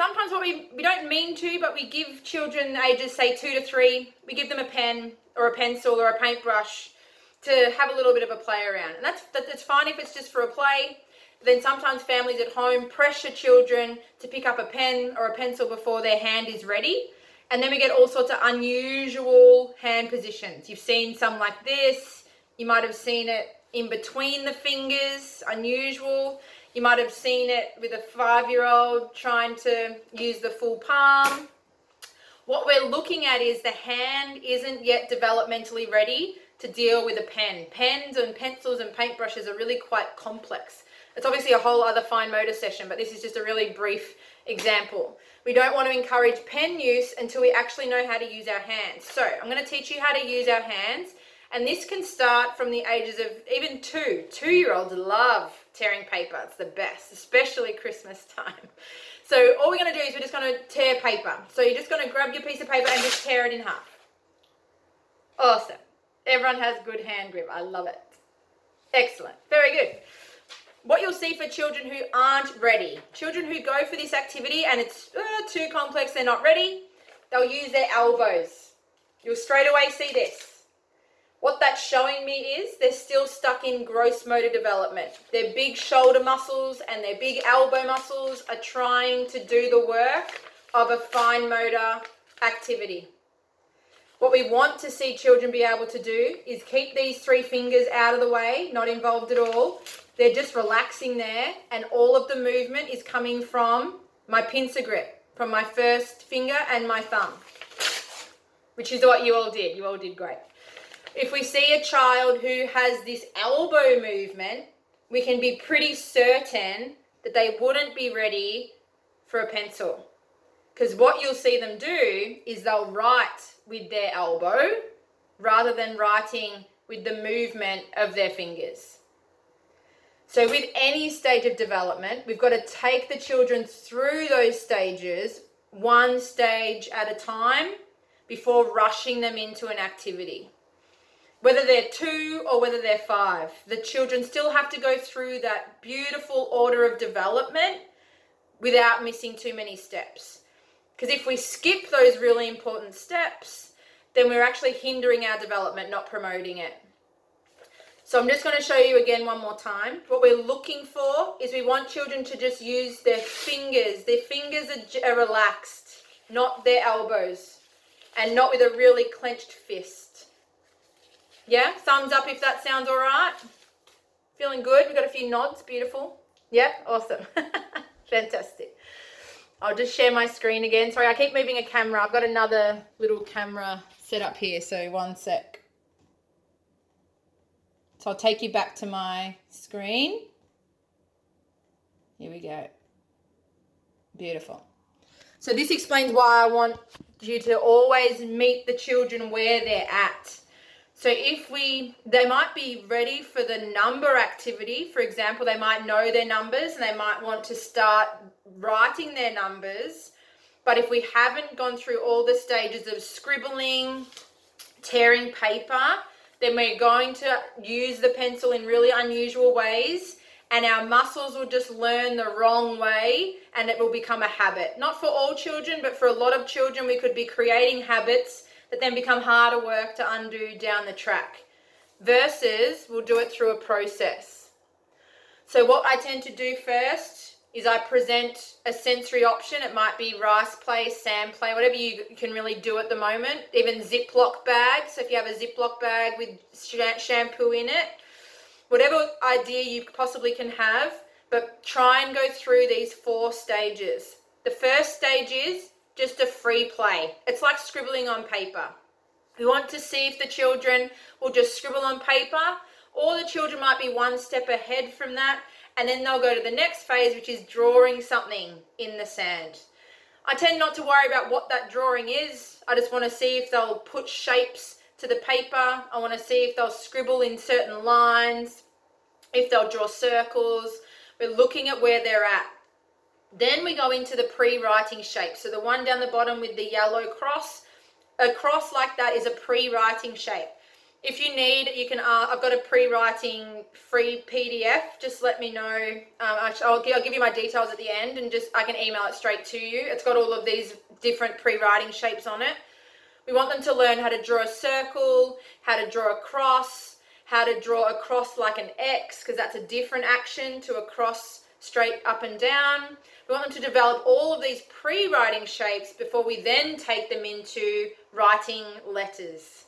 sometimes what we, we don't mean to, but we give children ages, say, two to three, we give them a pen or a pencil or a paintbrush to have a little bit of a play around. And that's, that's fine if it's just for a play. Then sometimes families at home pressure children to pick up a pen or a pencil before their hand is ready. And then we get all sorts of unusual hand positions. You've seen some like this. You might have seen it in between the fingers, unusual. You might have seen it with a five-year-old trying to use the full palm. What we're looking at is the hand isn't yet developmentally ready to deal with a pen. Pens and pencils and paintbrushes are really quite complex. It's obviously a whole other fine motor session, but this is just a really brief example. We don't want to encourage pen use until we actually know how to use our hands. So I'm going to teach you how to use our hands. And this can start from the ages of even two. Two-year-olds love tearing paper. It's the best, especially Christmas time. (laughs) So all we're going to do is we're just going to tear paper. So you're just going to grab your piece of paper and just tear it in half. Awesome. Everyone has good hand grip. I love it. Excellent. Very good. What you'll see for children who aren't ready, children who go for this activity and it's uh, too complex, they're not ready, they'll use their elbows. You'll straight away see this. What that's showing me is they're still stuck in gross motor development. Their big shoulder muscles and their big elbow muscles are trying to do the work of a fine motor activity. What we want to see children be able to do is keep these three fingers out of the way, not involved at all. They're just relaxing there, and all of the movement is coming from my pincer grip, from my first finger and my thumb, which is what you all did. You all did great. If we see a child who has this elbow movement, we can be pretty certain that they wouldn't be ready for a pencil. Because what you'll see them do is they'll write with their elbow rather than writing with the movement of their fingers. So, with any stage of development, we've got to take the children through those stages one stage at a time before rushing them into an activity whether they're two or whether they're five, the children still have to go through that beautiful order of development without missing too many steps. Because if we skip those really important steps, then we're actually hindering our development, not promoting it. So I'm just going to show you again one more time. What we're looking for is we want children to just use their fingers. Their fingers are, relaxed, not their elbows, and not with a really clenched fist. Yeah, thumbs up if that sounds all right. Feeling good? We've got a few nods. Beautiful. Yeah, awesome. (laughs) Fantastic. I'll just share my screen again. Sorry, I keep moving a camera. I've got another little camera set up here, so one sec. So I'll take you back to my screen. Here we go. Beautiful. So this explains why I want you to always meet the children where they're at. So if we, they might be ready for the number activity. For example, they might know their numbers and they might want to start writing their numbers. But if we haven't gone through all the stages of scribbling, tearing paper, then we're going to use the pencil in really unusual ways and our muscles will just learn the wrong way and it will become a habit. Not for all children, but for a lot of children, we could be creating habits that then become harder work to undo down the track. Versus, we'll do it through a process. So, what I tend to do first is I present a sensory option. It might be rice play, sand play, whatever you can really do at the moment. Even Ziploc bag. So, if you have a Ziploc bag with shampoo in it, whatever idea you possibly can have, but try and go through these four stages. The first stage is just a free play. It's like scribbling on paper. We want to see if the children will just scribble on paper, or the children might be one step ahead from that, and then they'll go to the next phase, which is drawing something in the sand. I tend not to worry about what that drawing is. I just want to see if they'll put shapes to the paper. I want to see if they'll scribble in certain lines, if they'll draw circles. We're looking at where they're at. Then we go into the pre-writing shape. So the one down the bottom with the yellow cross, a cross like that is a pre-writing shape. If you need, you can. Uh, I've got a pre-writing free PDF. Just let me know. Um, I'll, I'll give you my details at the end, and just I can email it straight to you. It's got all of these different pre-writing shapes on it. We want them to learn how to draw a circle, how to draw a cross, how to draw a cross like an X, because that's a different action to a cross straight up and down. We want them to develop all of these pre-writing shapes before we then take them into writing letters.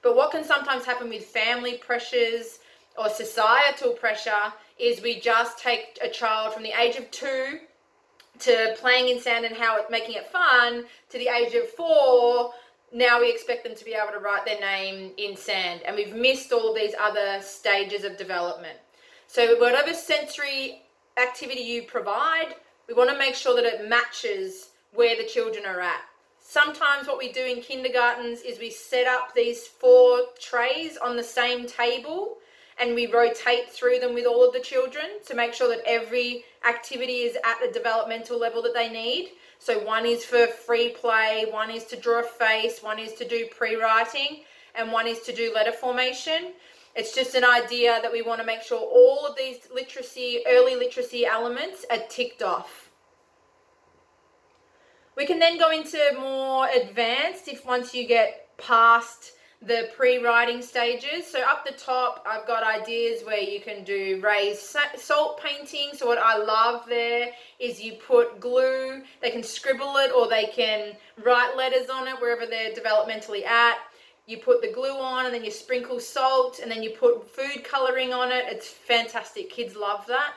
But what can sometimes happen with family pressures or societal pressure is we just take a child from the age of two to playing in sand and how it's making it fun to the age of four now we expect them to be able to write their name in sand and we've missed all these other stages of development so whatever sensory activity you provide we want to make sure that it matches where the children are at. Sometimes what we do in kindergartens is we set up these four trays on the same table and we rotate through them with all of the children to make sure that every activity is at the developmental level that they need. So one is for free play, one is to draw a face, one is to do pre-writing, and one is to do letter formation. It's just an idea that we want to make sure all of these literacy, early literacy elements are ticked off. We can then go into more advanced if once you get past the pre-writing stages. So up the top, I've got ideas where you can do raised salt painting. So what I love there is you put glue, they can scribble it or they can write letters on it wherever they're developmentally at. You put the glue on and then you sprinkle salt and then you put food coloring on it. It's fantastic. Kids love that.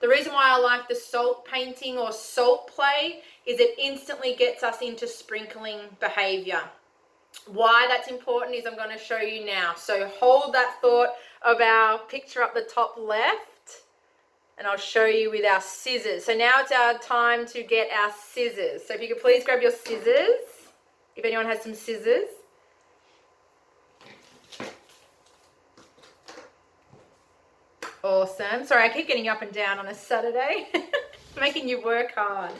The reason why I like the salt painting or salt play is it instantly gets us into sprinkling behavior. Why that's important is I'm going to show you now. So hold that thought of our picture up the top left and I'll show you with our scissors. So now it's our time to get our scissors. So if you could please grab your scissors, if anyone has some scissors. Awesome. Sorry, I keep getting up and down on a Saturday, (laughs) making you work hard.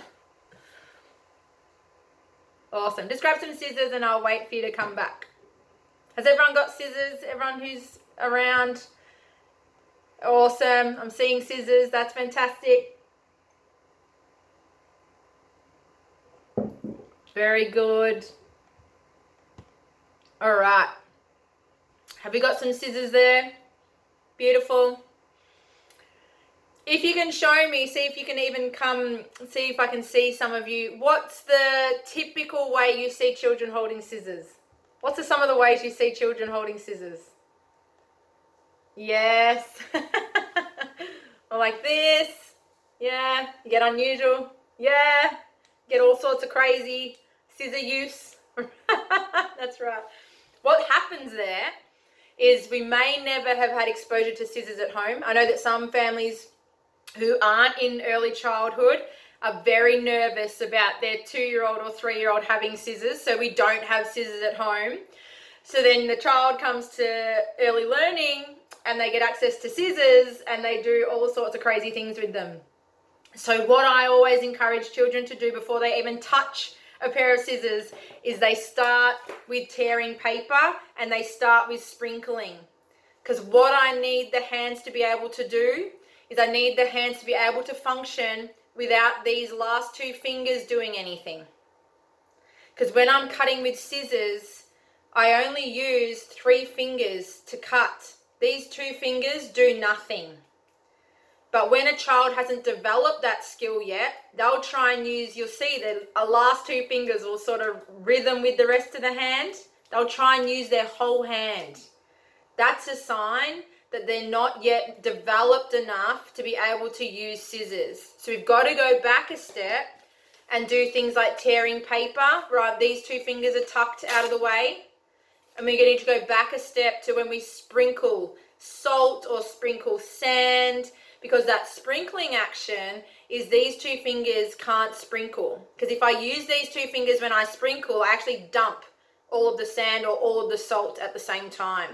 Awesome. Just grab some scissors and I'll wait for you to come back. Has everyone got scissors? Everyone who's around? Awesome. I'm seeing scissors. That's fantastic. Very good. All right. Have you got some scissors there? Beautiful if you can show me, see if you can even come, see if I can see some of you. What's the typical way you see children holding scissors? What's some of the ways you see children holding scissors? Yes. (laughs) or like this. Yeah. Get unusual. Yeah. Get all sorts of crazy scissor use. (laughs) That's right. What happens there is we may never have had exposure to scissors at home. I know that some families who aren't in early childhood are very nervous about their two year old or three year old having scissors. So we don't have scissors at home. So then the child comes to early learning and they get access to scissors and they do all sorts of crazy things with them. So, what I always encourage children to do before they even touch a pair of scissors is they start with tearing paper and they start with sprinkling. Because what I need the hands to be able to do is I need the hands to be able to function without these last two fingers doing anything. Because when I'm cutting with scissors, I only use three fingers to cut. These two fingers do nothing. But when a child hasn't developed that skill yet, they'll try and use, you'll see that the last two fingers will sort of rhythm with the rest of the hand. They'll try and use their whole hand. That's a sign that they're not yet developed enough to be able to use scissors. So we've got to go back a step and do things like tearing paper, right? These two fingers are tucked out of the way. And we're going to go back a step to when we sprinkle salt or sprinkle sand because that sprinkling action is these two fingers can't sprinkle. Because if I use these two fingers when I sprinkle, I actually dump all of the sand or all of the salt at the same time.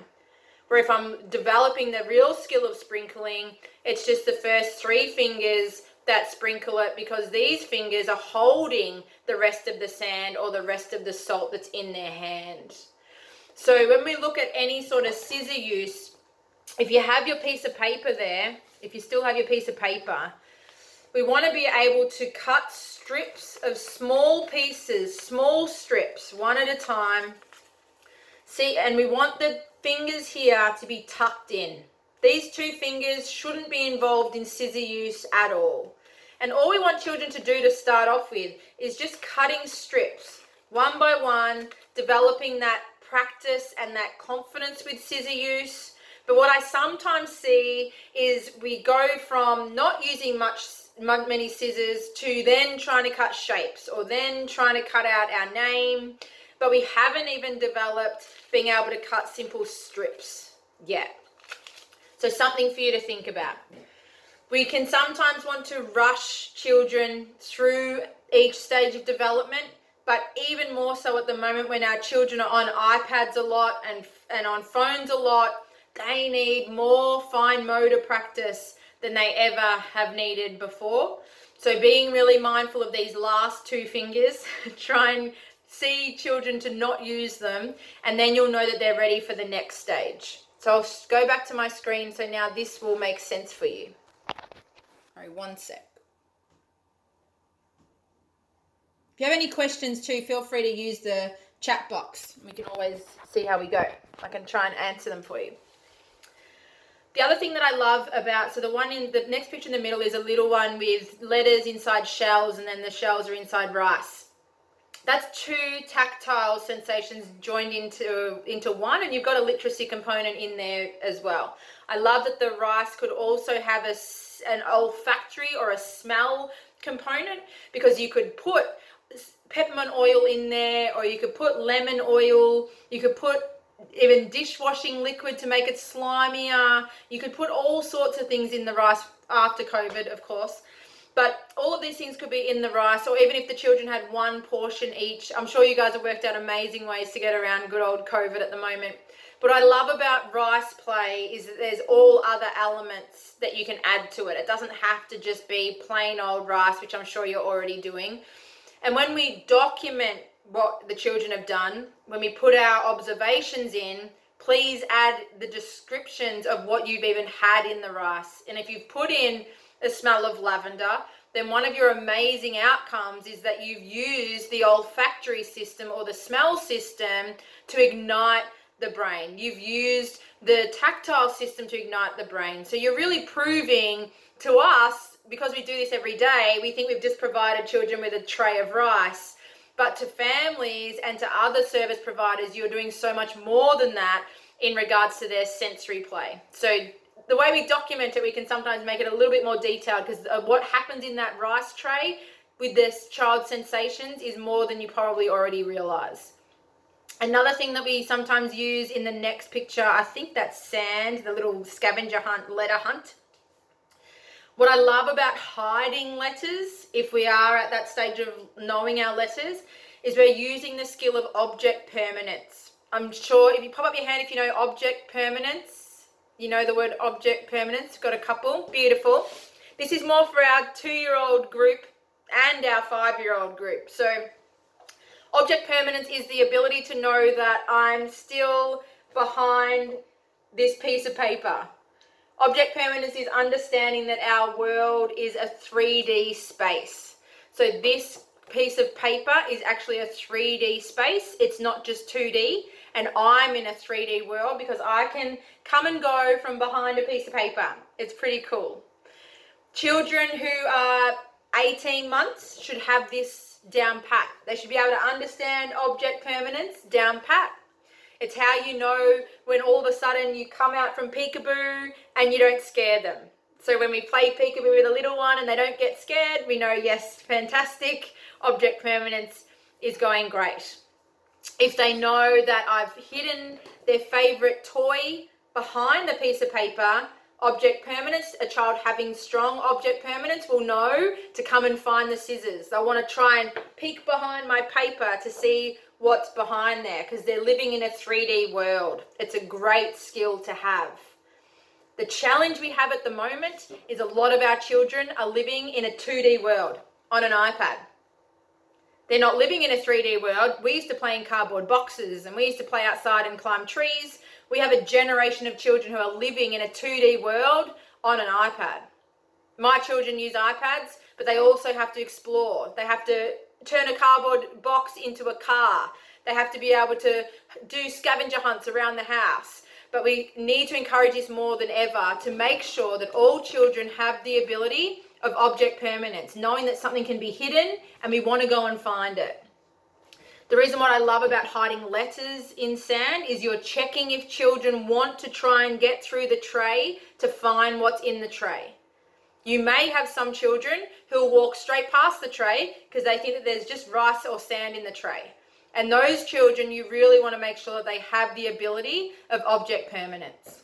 Where if I'm developing the real skill of sprinkling, it's just the first three fingers that sprinkle it because these fingers are holding the rest of the sand or the rest of the salt that's in their hand. So when we look at any sort of scissor use, if you have your piece of paper there, if you still have your piece of paper, we want to be able to cut strips of small pieces, small strips, one at a time. See, and we want the fingers here to be tucked in. These two fingers shouldn't be involved in scissor use at all. And all we want children to do to start off with is just cutting strips one by one, developing that practice and that confidence with scissor use. But what I sometimes see is we go from not using much many scissors to then trying to cut shapes or then trying to cut out our name but we haven't even developed being able to cut simple strips yet. So, something for you to think about. We can sometimes want to rush children through each stage of development, but even more so at the moment when our children are on iPads a lot and, and on phones a lot, they need more fine motor practice than they ever have needed before. So being really mindful of these last two fingers, (laughs) try and see children to not use them, and then you'll know that they're ready for the next stage. So I'll go back to my screen so now this will make sense for you. All right, one sec. If you have any questions too, feel free to use the chat box. We can always see how we go. I can try and answer them for you. The other thing that I love about, so the one in the next picture in the middle is a little one with letters inside shells and then the shells are inside rice. That's two tactile sensations joined into, into one and you've got a literacy component in there as well. I love that the rice could also have a, an olfactory or a smell component because you could put peppermint oil in there or you could put lemon oil, you could put even dishwashing liquid to make it slimier. You could put all sorts of things in the rice after COVID, of course. But all of these things could be in the rice, or even if the children had one portion each. I'm sure you guys have worked out amazing ways to get around good old COVID at the moment. What I love about rice play is that there's all other elements that you can add to it. It doesn't have to just be plain old rice, which I'm sure you're already doing. And when we document what the children have done, when we put our observations in, please add the descriptions of what you've even had in the rice. And if you've put in a smell of lavender, then one of your amazing outcomes is that you've used the olfactory system or the smell system to ignite the brain. You've used the tactile system to ignite the brain. So you're really proving to us, because we do this every day, we think we've just provided children with a tray of rice but to families and to other service providers, you're doing so much more than that in regards to their sensory play. So the way we document it, we can sometimes make it a little bit more detailed because uh, what happens in that rice tray with this child sensations is more than you probably already realize. Another thing that we sometimes use in the next picture, I think that's sand, the little scavenger hunt, letter hunt. What I love about hiding letters, if we are at that stage of knowing our letters, is we're using the skill of object permanence. I'm sure if you pop up your hand if you know object permanence, you know the word object permanence, got a couple, beautiful. This is more for our two-year-old group and our five-year-old group. So object permanence is the ability to know that I'm still behind this piece of paper. Object permanence is understanding that our world is a 3D space. So this piece of paper is actually a 3D space. It's not just 2D. And I'm in a 3D world because I can come and go from behind a piece of paper. It's pretty cool. Children who are 18 months should have this down pat. They should be able to understand object permanence down pat. It's how you know when all of a sudden you come out from peekaboo and you don't scare them. So when we play peekaboo with a little one and they don't get scared, we know, yes, fantastic, object permanence is going great. If they know that I've hidden their favorite toy behind the piece of paper, object permanence, a child having strong object permanence will know to come and find the scissors. They'll want to try and peek behind my paper to see what's behind there because they're living in a 3D world. It's a great skill to have. The challenge we have at the moment is a lot of our children are living in a 2D world on an iPad. They're not living in a 3D world. We used to play in cardboard boxes and we used to play outside and climb trees. We have a generation of children who are living in a 2D world on an iPad. My children use iPads, but they also have to explore. They have to turn a cardboard box into a car. They have to be able to do scavenger hunts around the house. But we need to encourage this more than ever to make sure that all children have the ability of object permanence, knowing that something can be hidden and we want to go and find it. The reason what I love about hiding letters in sand is you're checking if children want to try and get through the tray to find what's in the tray. You may have some children who will walk straight past the tray because they think that there's just rice or sand in the tray. And those children, you really want to make sure that they have the ability of object permanence.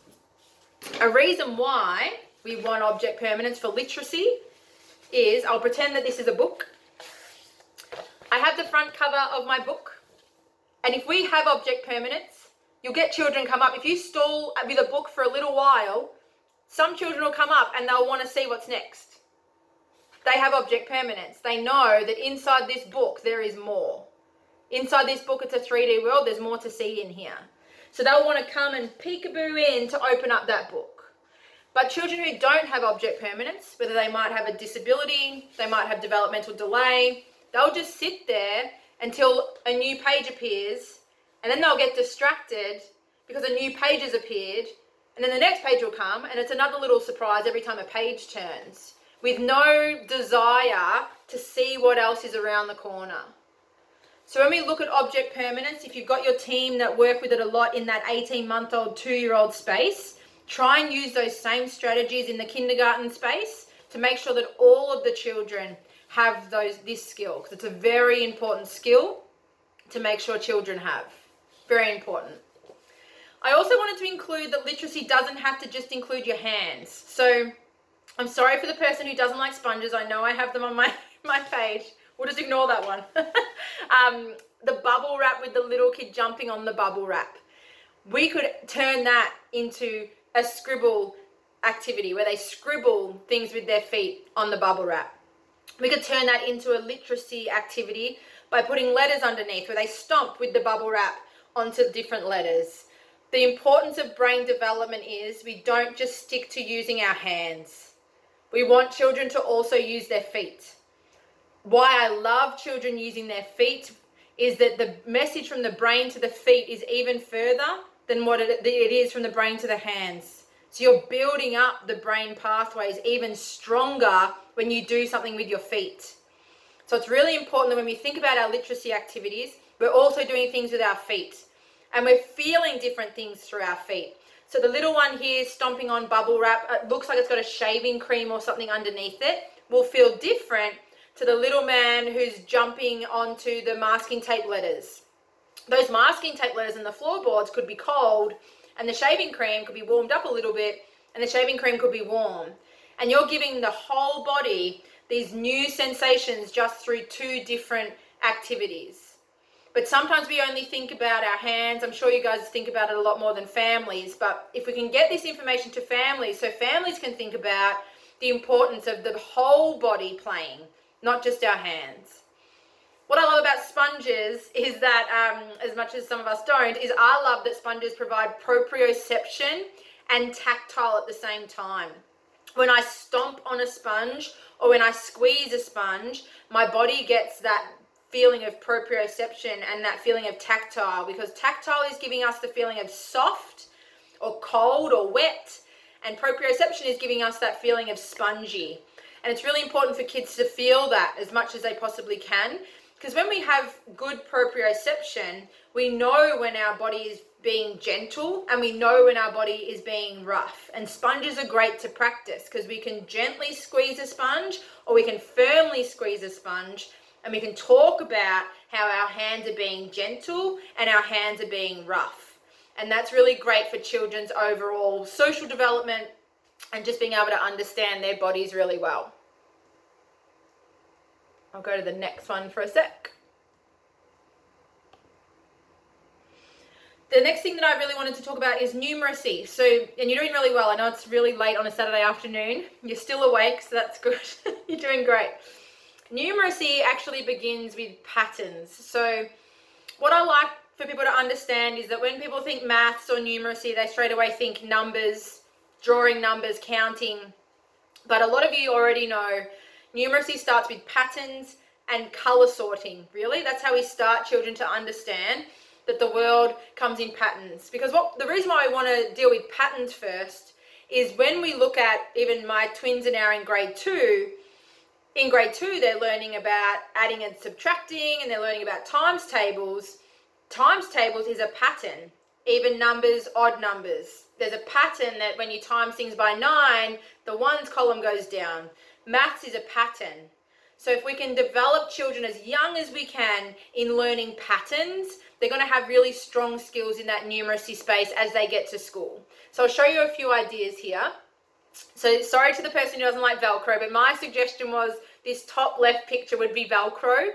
A reason why we want object permanence for literacy is I'll pretend that this is a book. I have the front cover of my book. And if we have object permanence, You'll get children come up. If you stall with a book for a little while, some children will come up and they'll want to see what's next. They have object permanence. They know that inside this book there is more. Inside this book, it's a 3D world. There's more to see in here. So they'll want to come and peekaboo in to open up that book. But children who don't have object permanence, whether they might have a disability, they might have developmental delay, they'll just sit there until a new page appears and then they'll get distracted because a new page has appeared and then the next page will come and it's another little surprise every time a page turns with no desire to see what else is around the corner. So when we look at object permanence, if you've got your team that work with it a lot in that 18 month old, two year old space, try and use those same strategies in the kindergarten space to make sure that all of the children have those this skill because it's a very important skill to make sure children have. Very important. I also wanted to include that literacy doesn't have to just include your hands. So I'm sorry for the person who doesn't like sponges. I know I have them on my, (laughs) my page. We'll just ignore that one. (laughs) um, the bubble wrap with the little kid jumping on the bubble wrap. We could turn that into a scribble activity where they scribble things with their feet on the bubble wrap. We could turn that into a literacy activity by putting letters underneath where they stomp with the bubble wrap onto different letters. The importance of brain development is we don't just stick to using our hands. We want children to also use their feet why I love children using their feet is that the message from the brain to the feet is even further than what it, it is from the brain to the hands. So you're building up the brain pathways even stronger when you do something with your feet. So it's really important that when we think about our literacy activities, we're also doing things with our feet. And we're feeling different things through our feet. So the little one here stomping on bubble wrap, it looks like it's got a shaving cream or something underneath it, will feel different to the little man who's jumping onto the masking tape letters. Those masking tape letters and the floorboards could be cold, and the shaving cream could be warmed up a little bit, and the shaving cream could be warm. And you're giving the whole body these new sensations just through two different activities. But sometimes we only think about our hands. I'm sure you guys think about it a lot more than families. But if we can get this information to families so families can think about the importance of the whole body playing, not just our hands. What I love about sponges is that, um, as much as some of us don't, is I love that sponges provide proprioception and tactile at the same time. When I stomp on a sponge or when I squeeze a sponge, my body gets that feeling of proprioception and that feeling of tactile because tactile is giving us the feeling of soft or cold or wet, and proprioception is giving us that feeling of spongy. And it's really important for kids to feel that as much as they possibly can. Because when we have good proprioception, we know when our body is being gentle and we know when our body is being rough. And sponges are great to practice because we can gently squeeze a sponge or we can firmly squeeze a sponge and we can talk about how our hands are being gentle and our hands are being rough. And that's really great for children's overall social development, and just being able to understand their bodies really well. I'll go to the next one for a sec. The next thing that I really wanted to talk about is numeracy. So, and you're doing really well. I know it's really late on a Saturday afternoon. You're still awake, so that's (laughs) good. you're doing great. Numeracy actually begins with patterns. So, what I like for people to understand is that when people think maths or numeracy, they straight away think numbers, drawing numbers, counting. But a lot of you already know numeracy starts with patterns and color sorting. Really, that's how we start children to understand that the world comes in patterns. Because what the reason why I want to deal with patterns first is when we look at even my twins are now in grade two. In grade two, they're learning about adding and subtracting, and they're learning about times tables. Times tables is a pattern, even numbers, odd numbers there's a pattern that when you times things by nine, the ones column goes down. Maths is a pattern. So if we can develop children as young as we can in learning patterns, they're going to have really strong skills in that numeracy space as they get to school. So I'll show you a few ideas here. So sorry to the person who doesn't like Velcro, but my suggestion was this top left picture would be Velcro.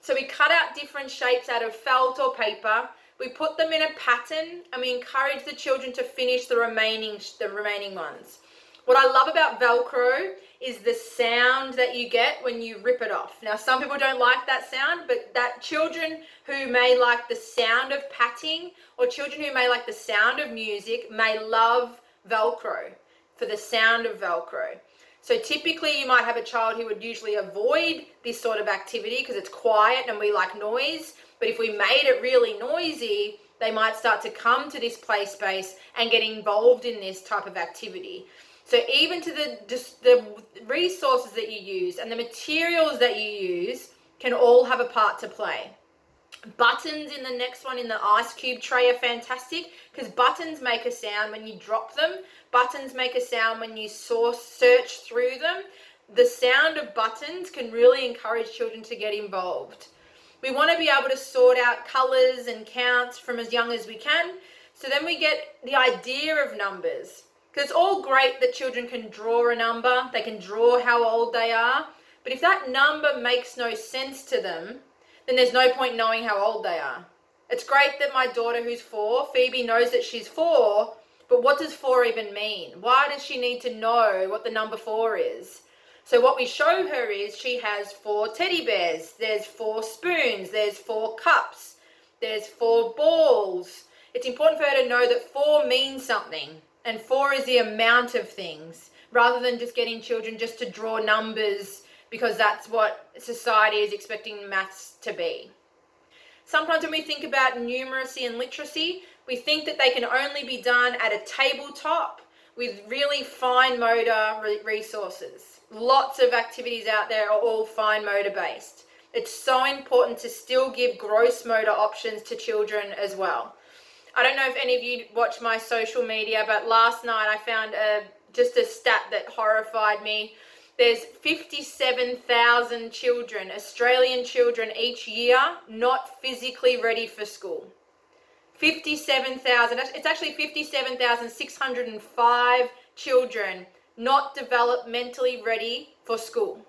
So we cut out different shapes out of felt or paper we put them in a pattern and we encourage the children to finish the remaining the remaining ones. What I love about Velcro is the sound that you get when you rip it off. Now, some people don't like that sound, but that children who may like the sound of patting or children who may like the sound of music may love Velcro for the sound of Velcro. So typically you might have a child who would usually avoid this sort of activity because it's quiet and we like noise. But if we made it really noisy, they might start to come to this play space and get involved in this type of activity. So even to the just the resources that you use and the materials that you use can all have a part to play. Buttons in the next one in the ice cube tray are fantastic because buttons make a sound when you drop them. Buttons make a sound when you source search through them. The sound of buttons can really encourage children to get involved. We want to be able to sort out colors and counts from as young as we can. So then we get the idea of numbers. Because it's all great that children can draw a number, they can draw how old they are, but if that number makes no sense to them, then there's no point knowing how old they are. It's great that my daughter, who's four, Phoebe, knows that she's four, but what does four even mean? Why does she need to know what the number four is? So, what we show her is she has four teddy bears, there's four spoons, there's four cups, there's four balls. It's important for her to know that four means something and four is the amount of things rather than just getting children just to draw numbers because that's what society is expecting maths to be. Sometimes when we think about numeracy and literacy, we think that they can only be done at a tabletop with really fine motor resources. Lots of activities out there are all fine motor based. It's so important to still give gross motor options to children as well. I don't know if any of you watch my social media, but last night I found a just a stat that horrified me. There's 57,000 children, Australian children each year, not physically ready for school. 57,000. It's actually 57,605 children not developmentally ready for school.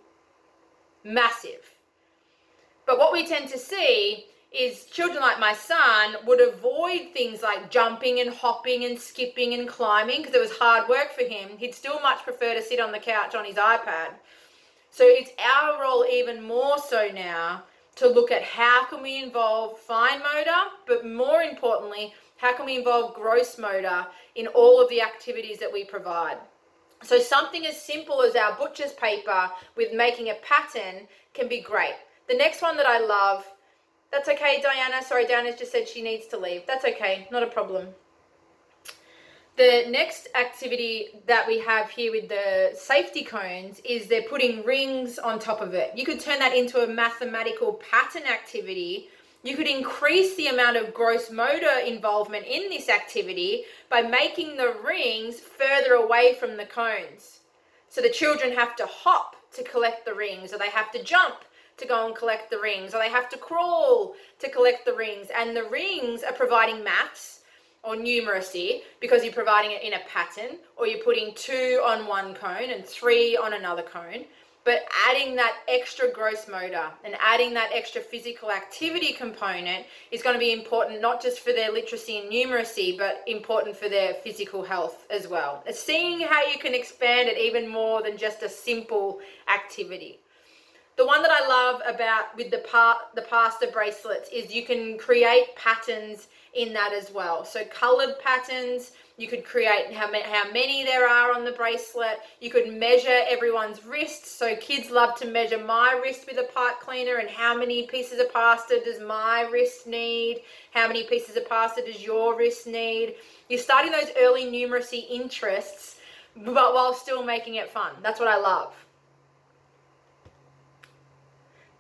Massive. But what we tend to see is children like my son would avoid things like jumping and hopping and skipping and climbing because it was hard work for him. He'd still much prefer to sit on the couch on his iPad. So it's our role even more so now to look at how can we involve fine motor, but more importantly, how can we involve gross motor in all of the activities that we provide. So something as simple as our butcher's paper with making a pattern can be great. The next one that I love that's okay, Diana. Sorry, Diana's just said she needs to leave. That's okay, not a problem. The next activity that we have here with the safety cones is they're putting rings on top of it. You could turn that into a mathematical pattern activity. You could increase the amount of gross motor involvement in this activity by making the rings further away from the cones. So the children have to hop to collect the rings or they have to jump to go and collect the rings, or they have to crawl to collect the rings. And the rings are providing maths or numeracy because you're providing it in a pattern, or you're putting two on one cone and three on another cone. But adding that extra gross motor and adding that extra physical activity component is going to be important not just for their literacy and numeracy, but important for their physical health as well. It's seeing how you can expand it even more than just a simple activity the one that I love about with the part the pasta bracelets is you can create patterns in that as well. So colored patterns, you could create how many, how many there are on the bracelet. You could measure everyone's wrists. So kids love to measure my wrist with a pipe cleaner and how many pieces of pasta does my wrist need? How many pieces of pasta does your wrist need? You're starting those early numeracy interests, but while still making it fun. That's what I love.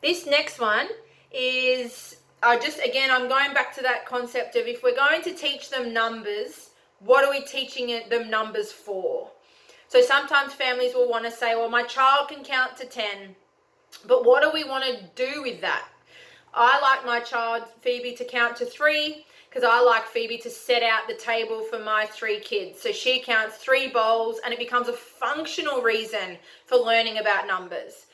This next one is uh, just again, I'm going back to that concept of if we're going to teach them numbers, what are we teaching them numbers for? So sometimes families will want to say, well, my child can count to 10, but what do we want to do with that? I like my child, Phoebe, to count to three because I like Phoebe to set out the table for my three kids. So she counts three bowls and it becomes a functional reason for learning about numbers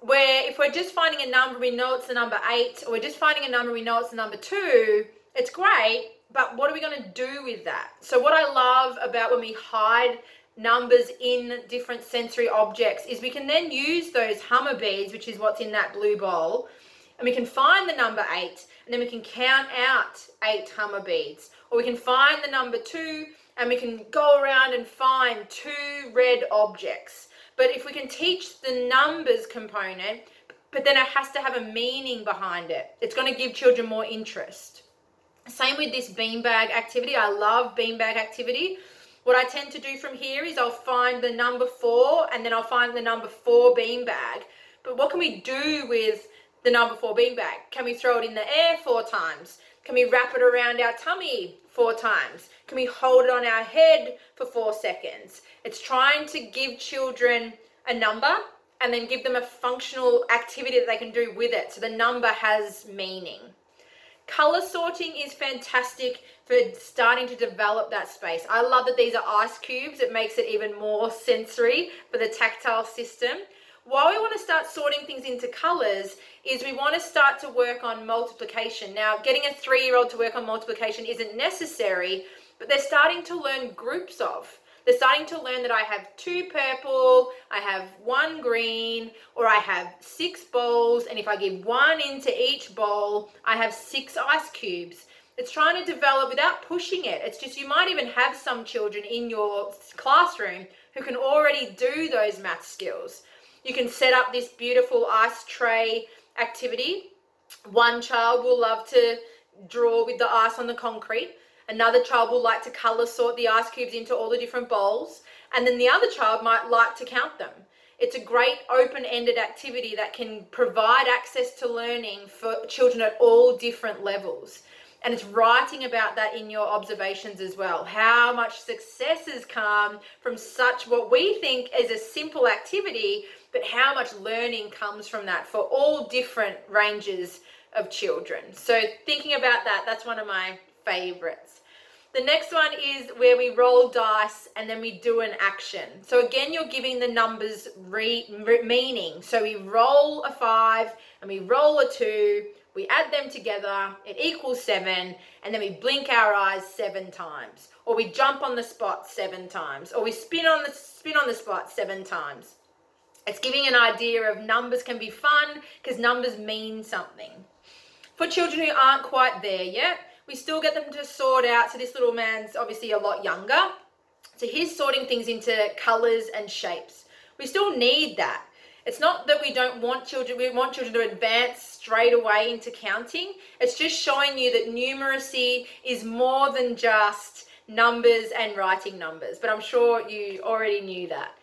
where if we're just finding a number, we know it's the number eight, or we're just finding a number, we know it's the number two, It's great, but what are we going to do with that? So, what I love about when we hide numbers in different sensory objects is we can then use those Hama beads, which is what's in that blue bowl, and we can find the number eight, and then we can count out eight Hama beads. Or we can find the number two, and we can go around and find two red objects. But if we can teach the numbers component, but then it has to have a meaning behind it, it's going to give children more interest. Same with this beanbag activity. I love beanbag activity. What I tend to do from here is I'll find the number four and then I'll find the number four beanbag. But what can we do with the number four beanbag? Can we throw it in the air four times? Can we wrap it around our tummy four times? Can we hold it on our head for four seconds? It's trying to give children a number and then give them a functional activity that they can do with it. So the number has meaning. Color sorting is fantastic for starting to develop that space. I love that these are ice cubes. It makes it even more sensory for the tactile system. Why we want to start sorting things into colors is we want to start to work on multiplication. Now, getting a three year old to work on multiplication isn't necessary, but they're starting to learn groups of. They're starting to learn that I have two purple, I have one green, or I have six bowls, and if I give one into each bowl, I have six ice cubes. It's trying to develop without pushing it. It's just you might even have some children in your classroom who can already do those math skills. You can set up this beautiful ice tray activity. One child will love to draw with the ice on the concrete. Another child will like to color sort the ice cubes into all the different bowls. And then the other child might like to count them. It's a great open ended activity that can provide access to learning for children at all different levels. And it's writing about that in your observations as well. How much successes come from such what we think is a simple activity, but how much learning comes from that for all different ranges of children. So, thinking about that, that's one of my favorites. The next one is where we roll dice and then we do an action. So again, you're giving the numbers re, meaning. So we roll a five and we roll a two, we add them together, it equals seven, and then we blink our eyes seven times. Or we jump on the spot seven times. Or we spin on the spin on the spot seven times. It's giving an idea of numbers can be fun because numbers mean something. For children who aren't quite there yet, we still get them to sort out. So this little man's obviously a lot younger. So he's sorting things into colors and shapes. We still need that. It's not that we don't want children, we want children to advance straight away into counting. It's just showing you that numeracy is more than just numbers and writing numbers. But I'm sure you already knew that.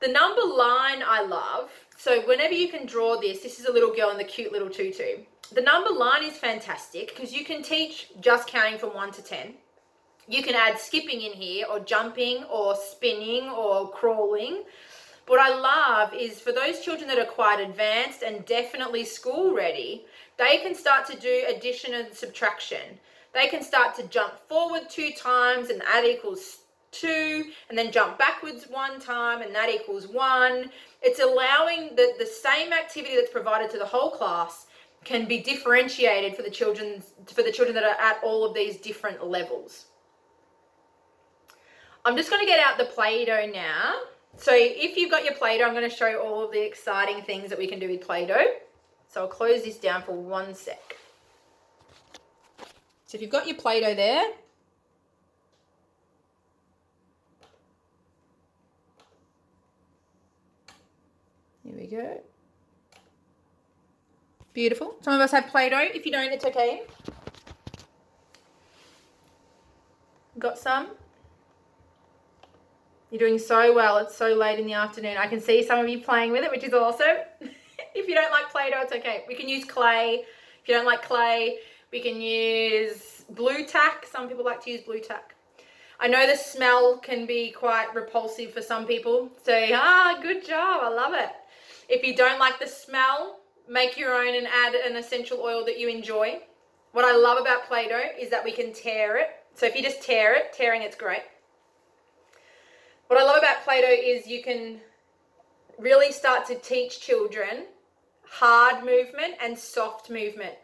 The number line I love. So whenever you can draw this, this is a little girl in the cute little tutu the number line is fantastic because you can teach just counting from 1 to 10. You can add skipping in here or jumping or spinning or crawling. What I love is for those children that are quite advanced and definitely school ready, they can start to do addition and subtraction. They can start to jump forward two times and that equals two, and then jump backwards one time and that equals one. It's allowing that the same activity that's provided to the whole class can be differentiated for the children for the children that are at all of these different levels. I'm just going to get out the Play-Doh now. So if you've got your Play-Doh, I'm going to show you all of the exciting things that we can do with Play-Doh. So I'll close this down for one sec. So if you've got your Play-Doh there, here we go. Beautiful. Some of us have Play-Doh. If you don't, it's okay. Got some? You're doing so well. It's so late in the afternoon. I can see some of you playing with it, which is awesome. (laughs) if you don't like Play-Doh, it's okay. We can use clay. If you don't like clay, we can use Blu Tack. Some people like to use Blu Tack. I know the smell can be quite repulsive for some people. So, ah, good job. I love it. If you don't like the smell, make your own and add an essential oil that you enjoy. What I love about Play-Doh is that we can tear it. So if you just tear it, tearing it's great. What I love about Play-Doh is you can really start to teach children hard movement and soft movement.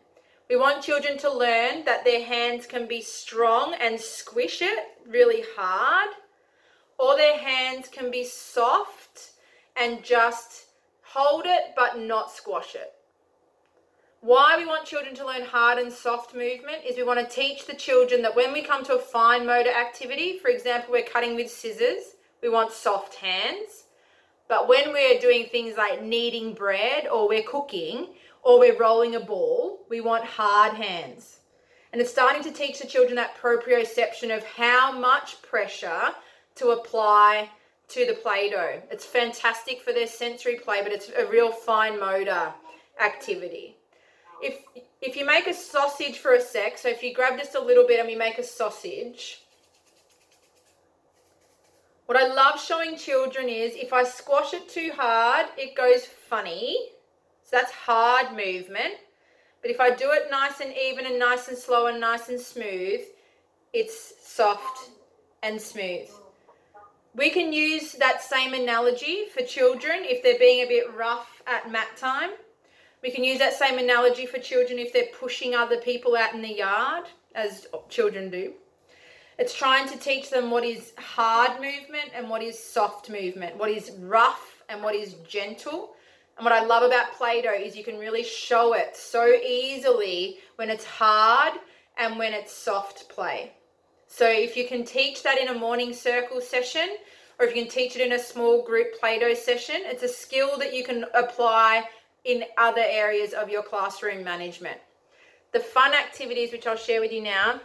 We want children to learn that their hands can be strong and squish it really hard, or their hands can be soft and just hold it but not squash it. Why we want children to learn hard and soft movement is we want to teach the children that when we come to a fine motor activity, for example, we're cutting with scissors, we want soft hands. But when we're doing things like kneading bread or we're cooking, or we're rolling a ball, we want hard hands. And it's starting to teach the children that proprioception of how much pressure to apply to the Play Doh. It's fantastic for their sensory play, but it's a real fine motor activity. If, if you make a sausage for a sec, so if you grab just a little bit and we make a sausage, what I love showing children is if I squash it too hard, it goes funny So that's hard movement. But if I do it nice and even and nice and slow and nice and smooth, it's soft and smooth. We can use that same analogy for children if they're being a bit rough at mat time. We can use that same analogy for children if they're pushing other people out in the yard, as children do. It's trying to teach them what is hard movement and what is soft movement, what is rough and what is gentle, and what I love about Play Doh is you can really show it so easily when it's hard and when it's soft play. So if you can teach that in a morning circle session, or if you can teach it in a small group Play Doh session, it's a skill that you can apply in other areas of your classroom management. The fun activities, which I'll share with you now,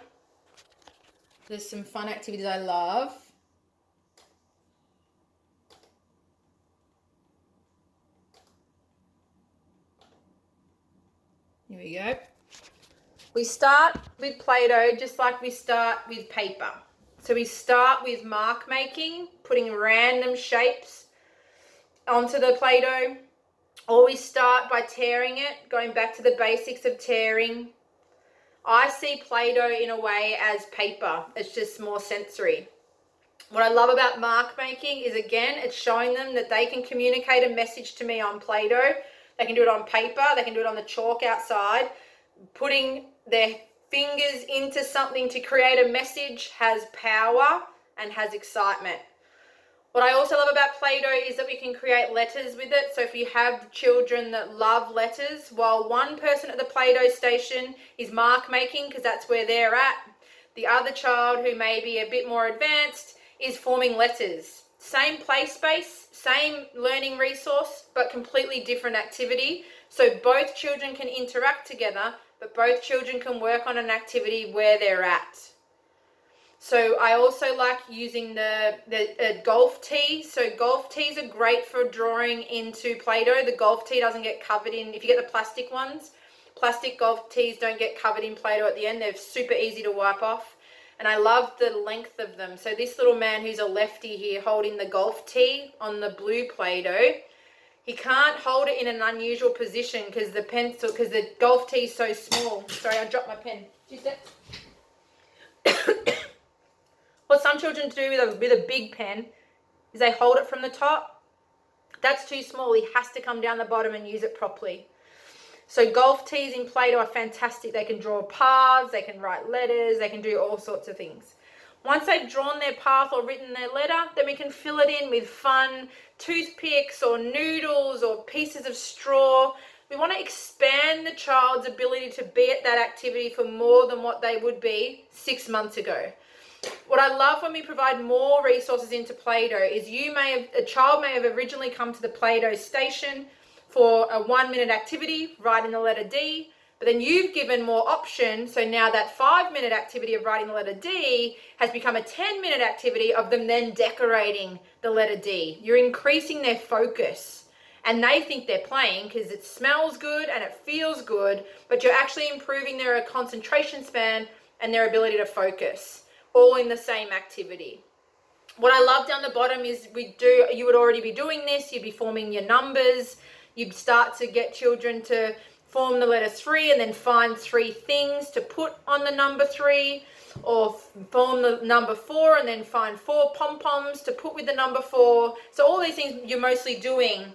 there's some fun activities I love. Here we go. We start with Play-Doh just like we start with paper. So we start with mark making, putting random shapes onto the Play-Doh. Or we start by tearing it, going back to the basics of tearing. I see Play-Doh in a way as paper. It's just more sensory. What I love about mark making is again, it's showing them that they can communicate a message to me on Play-Doh they can do it on paper, they can do it on the chalk outside. Putting their fingers into something to create a message has power and has excitement. What I also love about Play Doh is that we can create letters with it. So if you have children that love letters, while one person at the Play Doh station is mark making because that's where they're at, the other child who may be a bit more advanced is forming letters. Same play space, same learning resource, but completely different activity. So both children can interact together, but both children can work on an activity where they're at. So I also like using the, the uh, golf tee. So golf tees are great for drawing into Play-Doh. The golf tee doesn't get covered in, if you get the plastic ones, plastic golf tees don't get covered in Play-Doh at the end. They're super easy to wipe off and I love the length of them. So this little man who's a lefty here holding the golf tee on the blue Play-Doh, he can't hold it in an unusual position because the pencil, because the golf tee is so small. Sorry, I dropped my pen. (coughs) what some children do with a, with a big pen is they hold it from the top. That's too small. He has to come down the bottom and use it properly. So golf tees in Play-Doh are fantastic. They can draw paths, they can write letters, they can do all sorts of things. Once they've drawn their path or written their letter, then we can fill it in with fun toothpicks or noodles or pieces of straw. We want to expand the child's ability to be at that activity for more than what they would be six months ago. What I love when we provide more resources into Play-Doh is you may have, a child may have originally come to the Play-Doh station for a one minute activity, writing the letter D, but then you've given more option. So now that five minute activity of writing the letter D has become a 10 minute activity of them then decorating the letter D. You're increasing their focus and they think they're playing because it smells good and it feels good, but you're actually improving their concentration span and their ability to focus all in the same activity. What I love down the bottom is we do, you would already be doing this, you'd be forming your numbers, you'd start to get children to form the letter three and then find three things to put on the number three or form the number four and then find four pom-poms to put with the number four. So all these things you're mostly doing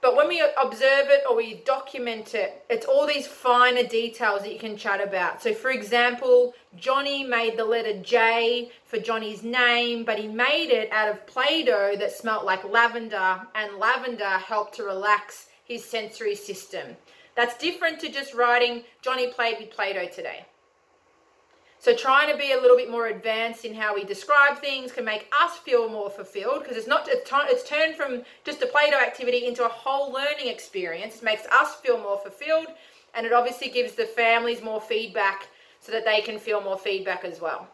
But when we observe it or we document it, it's all these finer details that you can chat about. So, for example, Johnny made the letter J for Johnny's name, but he made it out of Play Doh that smelt like lavender, and lavender helped to relax his sensory system. That's different to just writing Johnny played with Play Doh today. So trying to be a little bit more advanced in how we describe things can make us feel more fulfilled because it's not it's, turned from just a Play-Doh activity into a whole learning experience. It makes us feel more fulfilled and it obviously gives the families more feedback so that they can feel more feedback as well.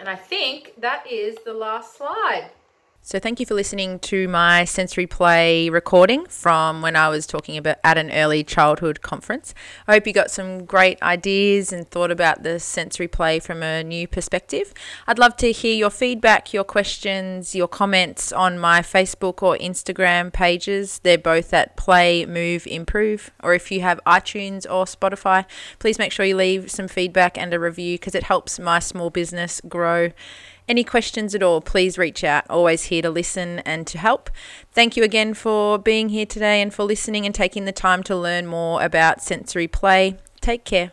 And I think that is the last slide. So, thank you for listening to my sensory play recording from when I was talking about at an early childhood conference. I hope you got some great ideas and thought about the sensory play from a new perspective. I'd love to hear your feedback, your questions, your comments on my Facebook or Instagram pages. They're both at Play, Move, Improve. Or if you have iTunes or Spotify, please make sure you leave some feedback and a review because it helps my small business grow. Any questions at all, please reach out. Always here to listen and to help. Thank you again for being here today and for listening and taking the time to learn more about sensory play. Take care.